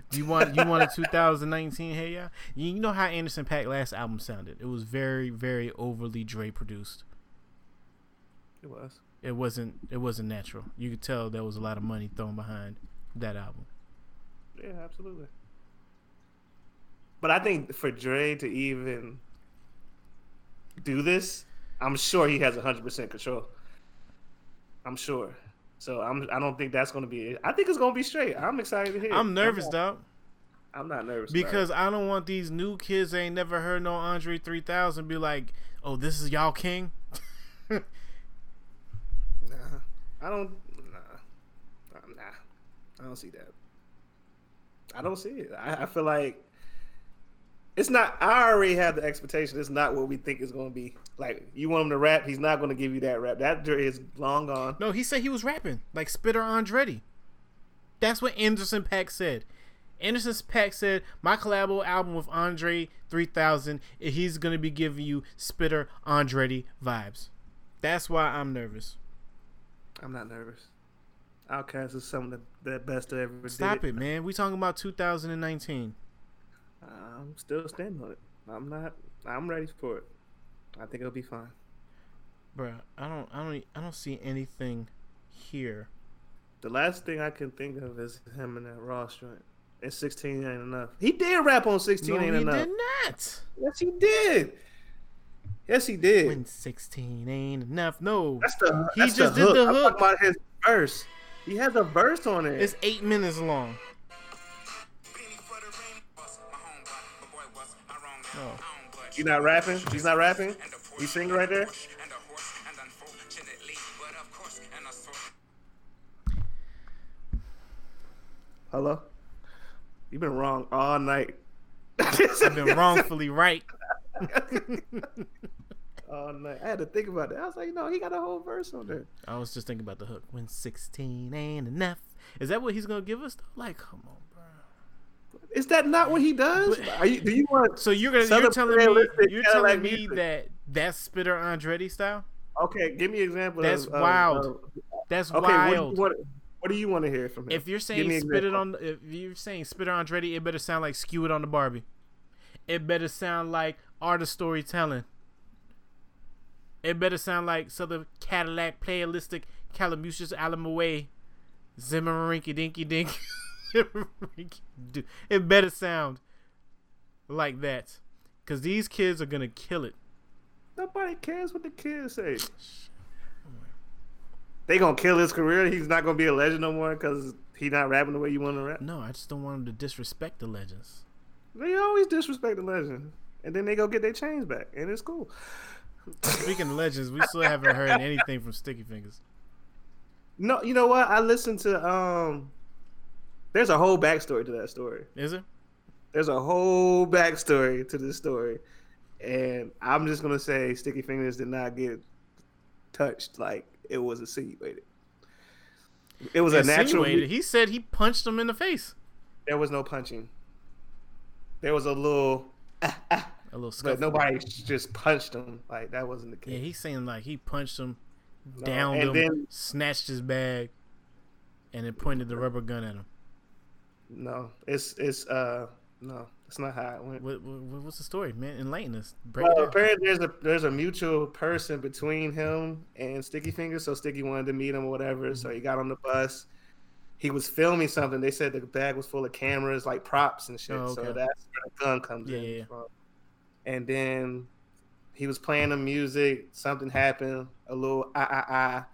Do you want you want a 2019 Hey Ya? You know how Anderson Paak last album sounded. It was very very overly Dre produced. It was. It wasn't it wasn't natural. You could tell there was a lot of money thrown behind that album. Yeah, absolutely. But I think for Dre to even do this, I'm sure he has 100% control. I'm sure. So I'm. I don't think that's going to be it. I think it's going to be straight. I'm excited to hear. I'm nervous, not, dog, I'm not nervous because I don't want these new kids ain't never heard no Andre 3000 be like, "Oh, this is y'all king." I don't. Nah, nah, I don't see that. I don't see it. I, I feel like it's not. I already have the expectation. It's not what we think it's going to be. Like you want him to rap, he's not going to give you that rap. That is long gone. No, he said he was rapping like Spitter Andretti. That's what Anderson Paak said. Anderson Paak said, "My collabo album with Andre 3000, he's gonna be giving you Spitter Andretti vibes." That's why I'm nervous. I'm not nervous. Outkast is some of the, the best that ever Stop did it, man. We talking about 2019. I'm still standing on it. I'm not. I'm ready for it. I think it'll be fine. Bruh, I don't, I don't, I don't see anything here. The last thing I can think of is him and that Ross joint. and 16 ain't enough. He did rap on 16 No, ain't he enough. did not. Yes, he did. Yes, he did. When 16 ain't enough. No. That's the He that's just the did the I'm hook. about his verse. He has a verse on it. It's eight minutes long. Oh. You not rapping? He's not rapping. He's singing right there. Hello. You've been wrong all night. I've been wrongfully right. Oh, all night. I had to think about that. I was like, no, he got a whole verse on there. I was just thinking about the hook. When 16 ain't enough. Is that what he's going to give us? though? Like, come on, bro. Is that not what he does? But- you, do you want? So you're gonna you're telling me you're telling me music. that that's Spitter Andretti style? Okay, give me an example. That's of, wild. of- That's okay, wild. What, do you want, what do you want to hear from him? if you're saying spit it on, if you're saying Spitter Andretti, it better sound like Skew It on the Bar-B. It better sound like Art of Storytelling. It better sound like Southern Cadillac Playalistic Calamucius Alamoe Zimmeringky Dinky Dink. It better sound like that. Cause these kids are gonna kill it. Nobody cares what the kids say. They gonna kill his career. He's not gonna be a legend no more because he not rapping the way you want to rap. No, I just don't want them to disrespect the legends. They always disrespect the legend, and then they go get their chains back, and it's cool. Speaking of legends, we still haven't heard anything from Sticky Fingaz. No, you know what? I listened to um. There's a whole backstory to that story. Is it? There's a whole backstory to this story, and I'm just gonna say Sticky Fingaz did not get touched like it was insinuated. It was a natural. He said he punched him in the face. There was no punching. There was a little, A little but nobody just punched him. Like that wasn't the case. Yeah, he's saying like he punched him, No, downed and him, then- snatched his bag, and then pointed the rubber gun at him. No, it's it's uh no, that's not how it went. What, what, what's the story, man? Enlighten us. Break Well, apparently there's a there's a mutual person between him and Sticky Fingaz, so Sticky wanted to meet him or whatever. So he got on the bus. He was filming something. They said the bag was full of cameras, like props and shit. Oh, So that's where the gun comes Yeah, in. yeah. From. And then he was playing the music. Something happened. A little ah ah ah.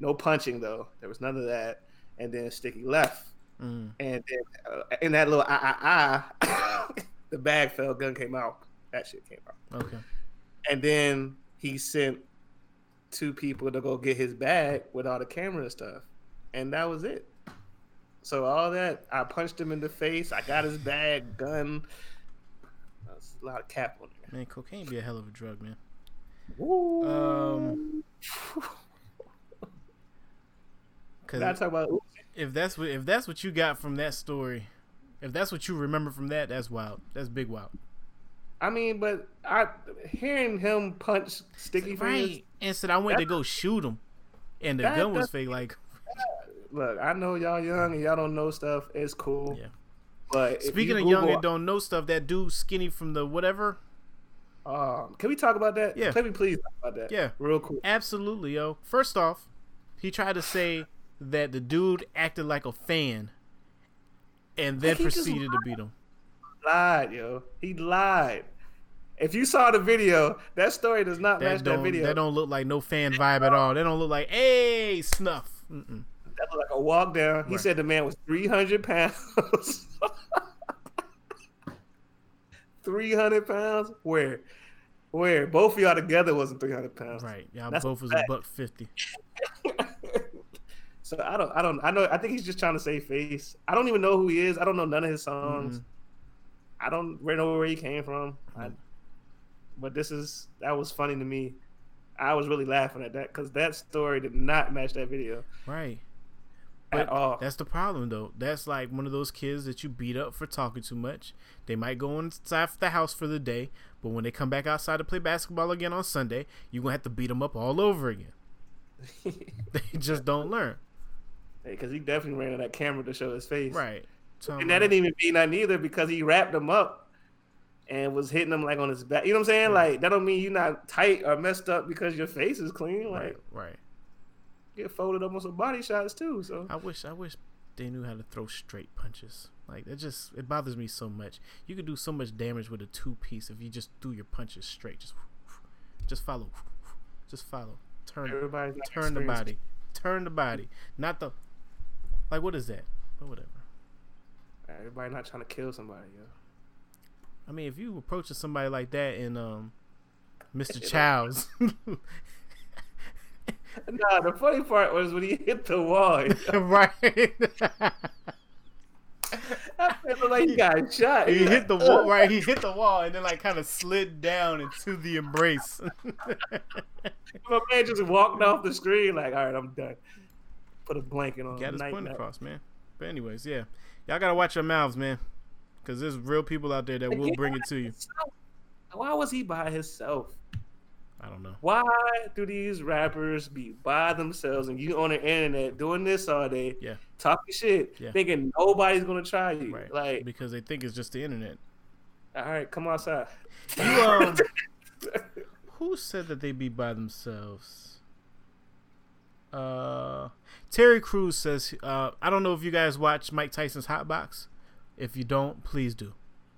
No punching though. There was none of that. And then Sticky left. Mm. And then uh, in that little ah ah ah, the bag fell. Gun came out. That shit came out Okay. and then he sent two people to go get his bag with all the camera and stuff, and that was it. So all that, I punched him in the face. I got his bag, gun. That's a lot of cap on. Man, cocaine be a hell of a drug, man. Woo. Um, Cause Gotta about. if that's what if that's what you got from that story, if that's what you remember from that, that's wild. That's big wild. I mean, but I hearing him punch Sticky Fingaz. And said I went to go shoot him, and the gun was fake. Like, Look, I know y'all young and y'all don't know stuff. It's cool. Yeah. But speaking of young and don't know stuff, that dude skinny from the whatever. Um, can we talk about that? Yeah. Can we please talk about that? Yeah. real cool. Absolutely, yo. First off, he tried to say that the dude acted like a fan, and then Like, he just proceeded to beat him. lied, yo. He lied. If you saw the video, that story does not match That that video. that don't look like no fan vibe at all. They don't look like hey snuff. Mm-mm. That looked like a walk down. He Right. said the man was 300 pounds. 300 pounds? Where? Where? Both of y'all together wasn't 300 pounds. Right, y'all That's both was a a buck fifty. so I don't I don't I know I think he's just trying to save face. I don't even know who he is. I don't know none of his songs. Mhm. I don't really know where he came from. I, Mm. but this is that was funny to me. I was really laughing at that because that story did not match that video Right. But all. that's the problem, though. That's like one of those kids that you beat up for talking too much. They might go inside the house for the day, but when they come back outside to play basketball again on Sunday, you're gonna have to beat them up all over again. They just don't learn. Because he definitely ran on that camera to show his face. Right. So And that didn't even mean that either because he wrapped him up and was hitting him like on his back. You know what I'm saying? Like that don't mean you're not tight or messed up because your face is clean. Like Right. Right. Get folded up on some body shots too. So I wish. I wish they knew how to throw straight punches. Like it just it bothers me so much. You could do so much damage with a two piece if you just threw your punches straight. Just just follow. Just follow. Turn Everybody's turn the body. Turn the body. Not the like what is that? But whatever. Everybody not trying to kill somebody. Yo. I mean, if you approaching somebody like that in um Mr. Childs, Nah, the funny part was when he hit the wall. right? Man looked like he got shot. he hit the wall, right? He hit the wall and then like kind of slid down into the embrace. My man just walked off the screen like, all right, I'm done. Put a blanket on. Got his Night, point night. across, man. But anyways, yeah, y'all gotta watch your mouths, man, because there's real people out there that will bring it to you. Why was he by himself? I don't know. Why do these rappers be by themselves and you on the internet doing this all day, Yeah. talking shit, Yeah. thinking nobody's gonna try you? Right. Like, because they think it's just the internet. all right, come outside. You um, who said that they be by themselves? Uh, Terry Crews says. Uh, I don't know if you guys watch Mike Tyson's Hot Box. If you don't, please do.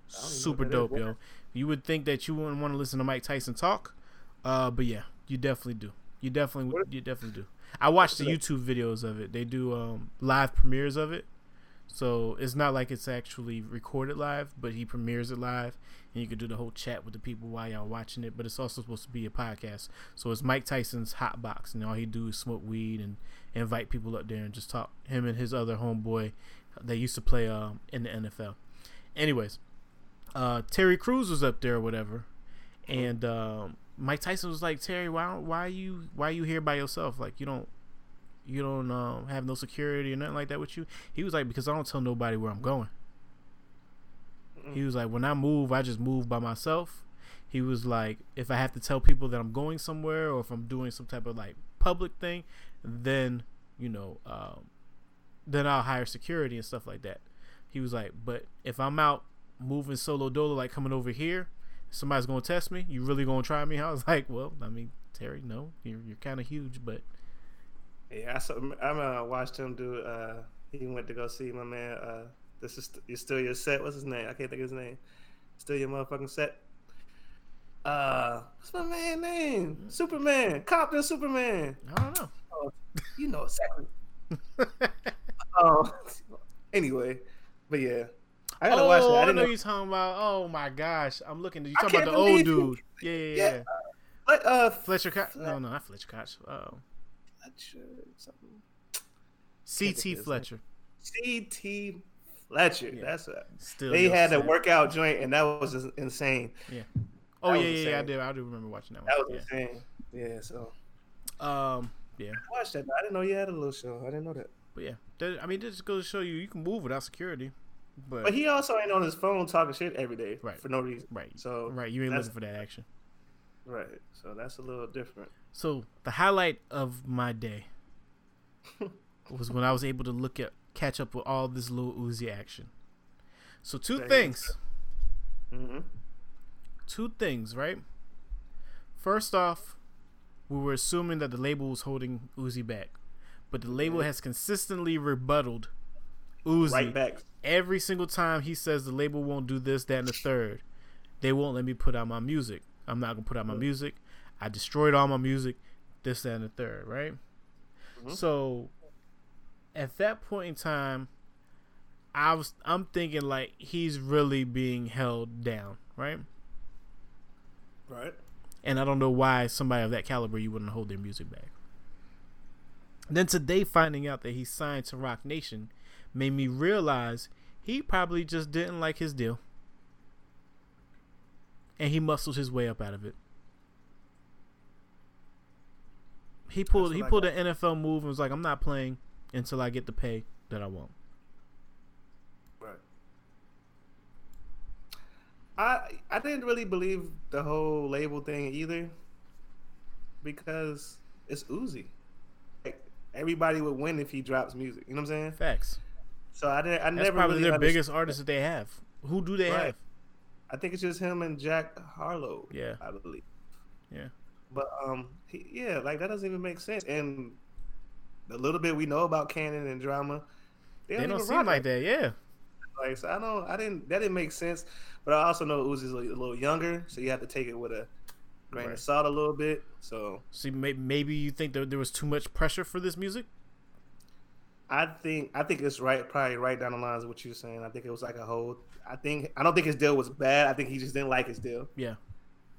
Super that is. dope, yo. You would think that you wouldn't want to listen to Mike Tyson talk, uh, but yeah, you definitely do. You definitely, What- you definitely do. I watched the YouTube videos of it. They do um, live premieres of it, so it's not like it's actually recorded live, but he premieres it live, and you can do the whole chat with the people while y'all watching it. But it's also supposed to be a podcast, so it's Mike Tyson's Hot Box, and all he do is smoke weed and invite people up there and just talk. Him and his other homeboy, they used to play um, in the NFL. Anyways, uh, Terry Crews was up there or whatever, and um, Mike Tyson was like, Terry, why why you why you here by yourself? Like you don't you don't um, have no security or nothing like that with you. He was like, because I don't tell nobody where I'm going. He was like, when I move, I just move by myself. He was like, if I have to tell people that I'm going somewhere or if I'm doing some type of like public thing, then you know, um, then I'll hire security and stuff like that. He was like, but if I'm out moving solo dolo, like coming over here, somebody's gonna test me. You really gonna try me? I was like, well, I mean, Terry, no, you're you're kind of huge, but Yeah, I saw. I uh, watched him do. Uh, he went to go see my man. Uh, this is you still your set. What's his name? I can't think of his name. Still your motherfucking set. Uh, what's my man name? Superman, Compton Superman. I don't know. Oh, you know exactly. Oh, anyway, but yeah, I gotta oh, watch that. I I, didn't know know. you're talking about. Oh my gosh, I'm looking. You I talking about the old dude? Yeah, yeah, Yeah. yeah. But, uh, Fletcher Koch? No, no, not Fletcher Koch. Oh, Fletcher, something. C.T. Fletcher. C.T. Fletcher. Yeah. That's a. Still, They had a workout joint, and that was insane. Oh that yeah, yeah, yeah. I do. I do remember watching that That one. was insane. Yeah, so. Um. Yeah. I watched that. I didn't know you had a little show. I didn't know that. But yeah. I mean, this goes to show you you can move without security. But, But he also ain't on his phone talking shit every day Right. for no reason. right. So right. You ain't looking for that action. right. So that's a little different. So the highlight of my day was when I was able to look at catch up with all this little Uzi action. So two things. hmm two things, right? First off, we were assuming that the label was holding Uzi back, but the label has consistently rebutted Uzi Right back. every single time he says the label won't do this, that, and the third. They won't let me put out my music. I'm not gonna put out my music. I destroyed all my music. This, that, and the third, right? Mhm. So, at that point in time, I was I'm thinking like he's really being held down, right? Right. and I don't know why somebody of that caliber you wouldn't hold their music back. Then today, finding out that he signed to Roc Nation made me realize he probably just didn't like his deal, and he muscled his way up out of it. He pulled he I pulled got. an NFL move and was like, "I'm not playing until I get the pay that I want." Right. I I didn't really believe the whole label thing either, because it's Uzi. Like everybody would win if he drops music. You know what I'm saying? Facts. So I didn't. I That's never probably really their biggest understood- artist that they have. Who do they Right. have? I think it's just him and Jack Harlow. Yeah. I believe. Yeah. But um, he, yeah, like that doesn't even make sense. And the little bit we know about Cannon and drama, They don't rock seem like that. Yeah. Like, so I don't, I didn't, that didn't make sense. But I also know Uzi's a, a little younger, so you have to take it with a grain Right. of salt a little bit. So See, maybe you think that there was too much pressure for this music. I think, I think it's right, probably right down the lines of what you're saying. I think it was like a whole. I think, I don't think his deal was bad. I think he just didn't like his deal. Yeah.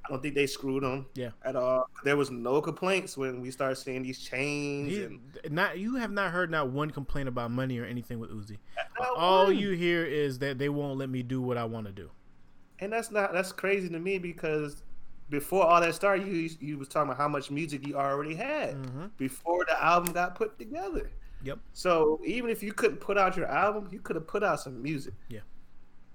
I don't think they screwed him. Yeah. At all. There was no complaints when we started seeing these chains He, and not you have not heard not one complaint about money or anything with Uzi. All one. you hear is that they won't let me do what I want to do. And that's not that's crazy to me because before all that started, you you was talking about how much music you already had Mhm. before the album got put together. Yep. So even if you couldn't put out your album, you could have put out some music. Yeah.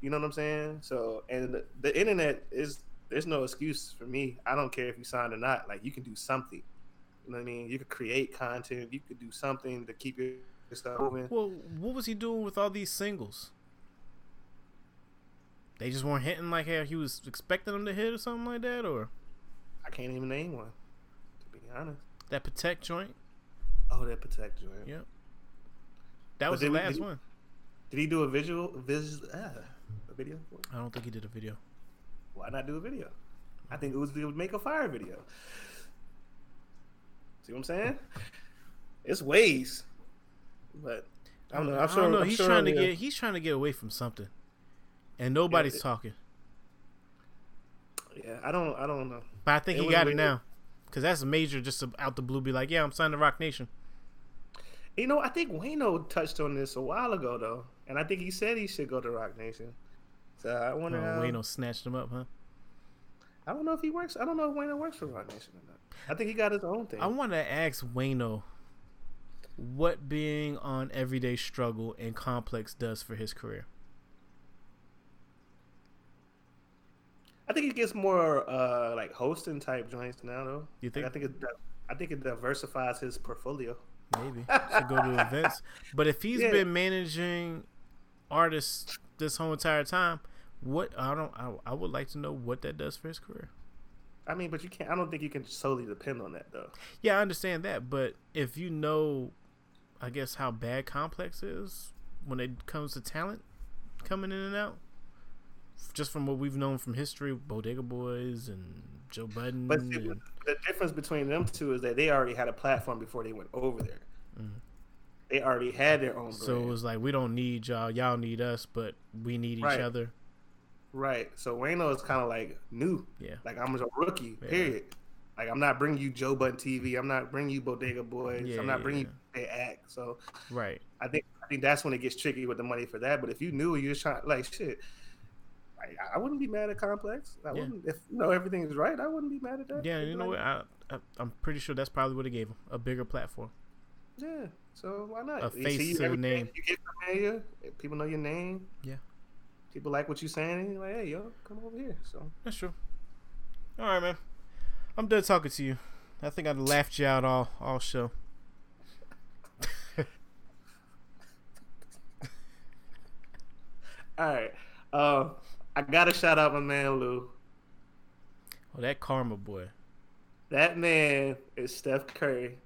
You know what I'm saying? So and the, the internet is there's no excuse for me. I don't care if you signed or not. Like you can do something. You know what I mean? You could create content. You could do something to keep your stuff moving. Well, what was he doing with all these singles? They just weren't hitting like how he was expecting them to hit or something like that, or I can't even name one. To be honest. that Protect joint. Oh, that protect joint. Yeah. That was the did last did- one. Did he do a visual, vis, uh, a video? I don't think he did a video. Why not do a video? I think Uzi would make a fire video. See what I'm saying? It's ways, but I don't know. I'm I sure. don't know. I'm he's sure trying to get he's trying to get away from something, and nobody's it- talking. Yeah, I don't. I don't know. But I think it he got it now, because that's major. Just out the blue, be like, yeah, I'm signing to Roc Nation. You know, I think Wayno touched on this a while ago though, and I think he said he should go to Roc Nation. So I Oh, wonder. how, Wayno snatched him up, huh? I don't know if he works. I don't know if Wayno works for Roc Nation or not. I think he got his own thing. I want to ask Wayno what being on Everyday Struggle and Complex does for his career. I think he gets more uh like hosting type joints now though. You Like, think? I think it. I think it diversifies his portfolio. Maybe should go to events. But if he's Yeah. been managing artists this whole entire time, what I don't, I, I would like to know what that does for his career. I mean, but you can't. I don't think you can solely depend on that though. Yeah, I understand that, but if you know, I guess how bad Complex is when it comes to talent coming in and out, just from what we've known from history, Bodega Boys and Joe Budden. But see, and, the difference between them two is that they already had a platform before they went over there. Mhm. They already had their own. so it was like we don't need y'all, y'all need us, but we need each other. right. So Wayno is kind of like new. Yeah. Like I'm a rookie. Yeah. Period. Like I'm not bringing you Joe Budden TV. I'm not bringing you Bodega Boys. Yeah, I'm not bringing yeah. you they act. So Right. I think I think that's when it gets tricky with the money for that. But if you knew you're trying like shit, I, I wouldn't be mad at Complex. I Yeah. wouldn't if you know everything is right. I wouldn't be mad at that. Yeah, you know like, what? I, I I'm pretty sure that's probably what it gave him a bigger platform. Yeah. So why not? A You face see to the name. You get familiar. People know your name. Yeah. People like what you're saying. And you're like, hey, yo, come over here. So That's true. All right, man. I'm done talking to you. I think I laughed you out all all show. all right. Uh, I gotta shout out my man Lou. Oh, that karma boy. That man is Steph Curry.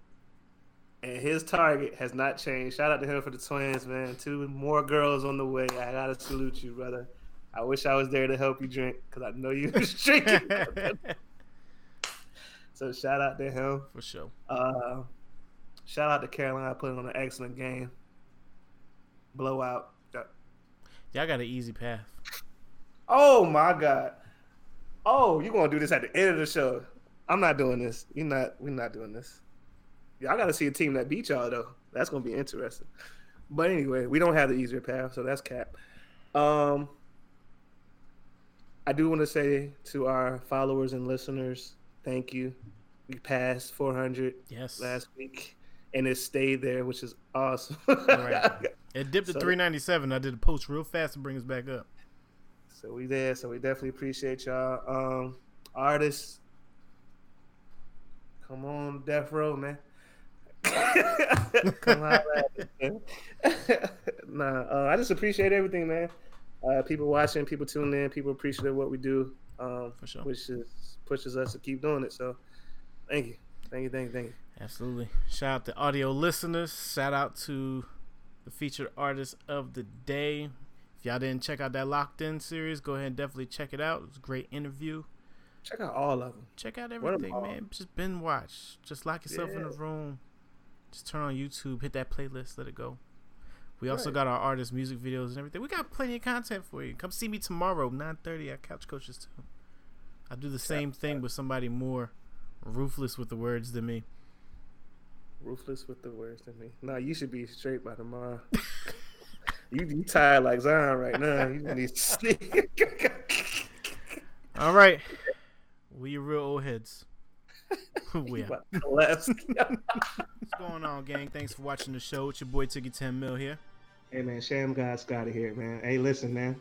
And his target has not changed. Shout out to him for the twins, man. Two more girls on the way. I gotta salute you, brother. I wish I was there to help you drink because I know you was drinking. so shout out to him. For sure. Uh, shout out to Carolina putting on an excellent game. Blowout. Y'all got an easy path. Oh my god. Oh, you gonna do this at the end of the show? I'm not doing this. You're not. We're not doing this. Y'all got to see a team that beat y'all though. That's gonna be interesting. But anyway, we don't have the easier path, so that's cap. Um, I do want to say to our followers and listeners, thank you. We passed 400 Yes. last week, and it stayed there, which is awesome. Right. It dipped to So- 397. I did a post real fast to bring us back up. So we there. So we definitely appreciate y'all. Um, artists, come on, Death Row, man. come on, man. nah, uh, I just appreciate everything, man. Uh, people watching, people tuning in, people appreciate what we do, um, sure. which is pushes us to keep doing it. So, thank you, thank you, thank you, thank you. Absolutely. Shout out to audio listeners. Shout out to the featured artist of the day. Y'all didn't check out that Locked In series, go ahead and definitely check it out. It was a great interview. Check out all of them. Check out everything, man. Just binge watch. Just lock yourself in a room. Just turn on YouTube, hit that playlist, let it go. We also Right. got our artist music videos and everything. We got plenty of content for you. Come see me tomorrow, 9:30 at Couch Coaches too. I do the same thing with somebody more ruthless with the words than me. Ruthless with the words than me. Nah, you should be straight by tomorrow. you you tired like Zion right now. You need to sleep. All right, we your real old heads. we out. About. What's going on, gang? Thanks for watching the show. It's your boy Tiggy 10 Mil here. hey man, Sham God Scotty here, man. Hey, listen, man.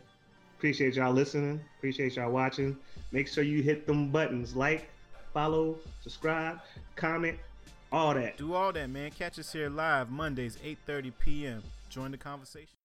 Appreciate y'all listening. Appreciate y'all watching. Make sure you hit them buttons like, follow, subscribe, comment, all that. Do all that, man. Catch us here live Mondays, 8:30 p.m. Join the conversation.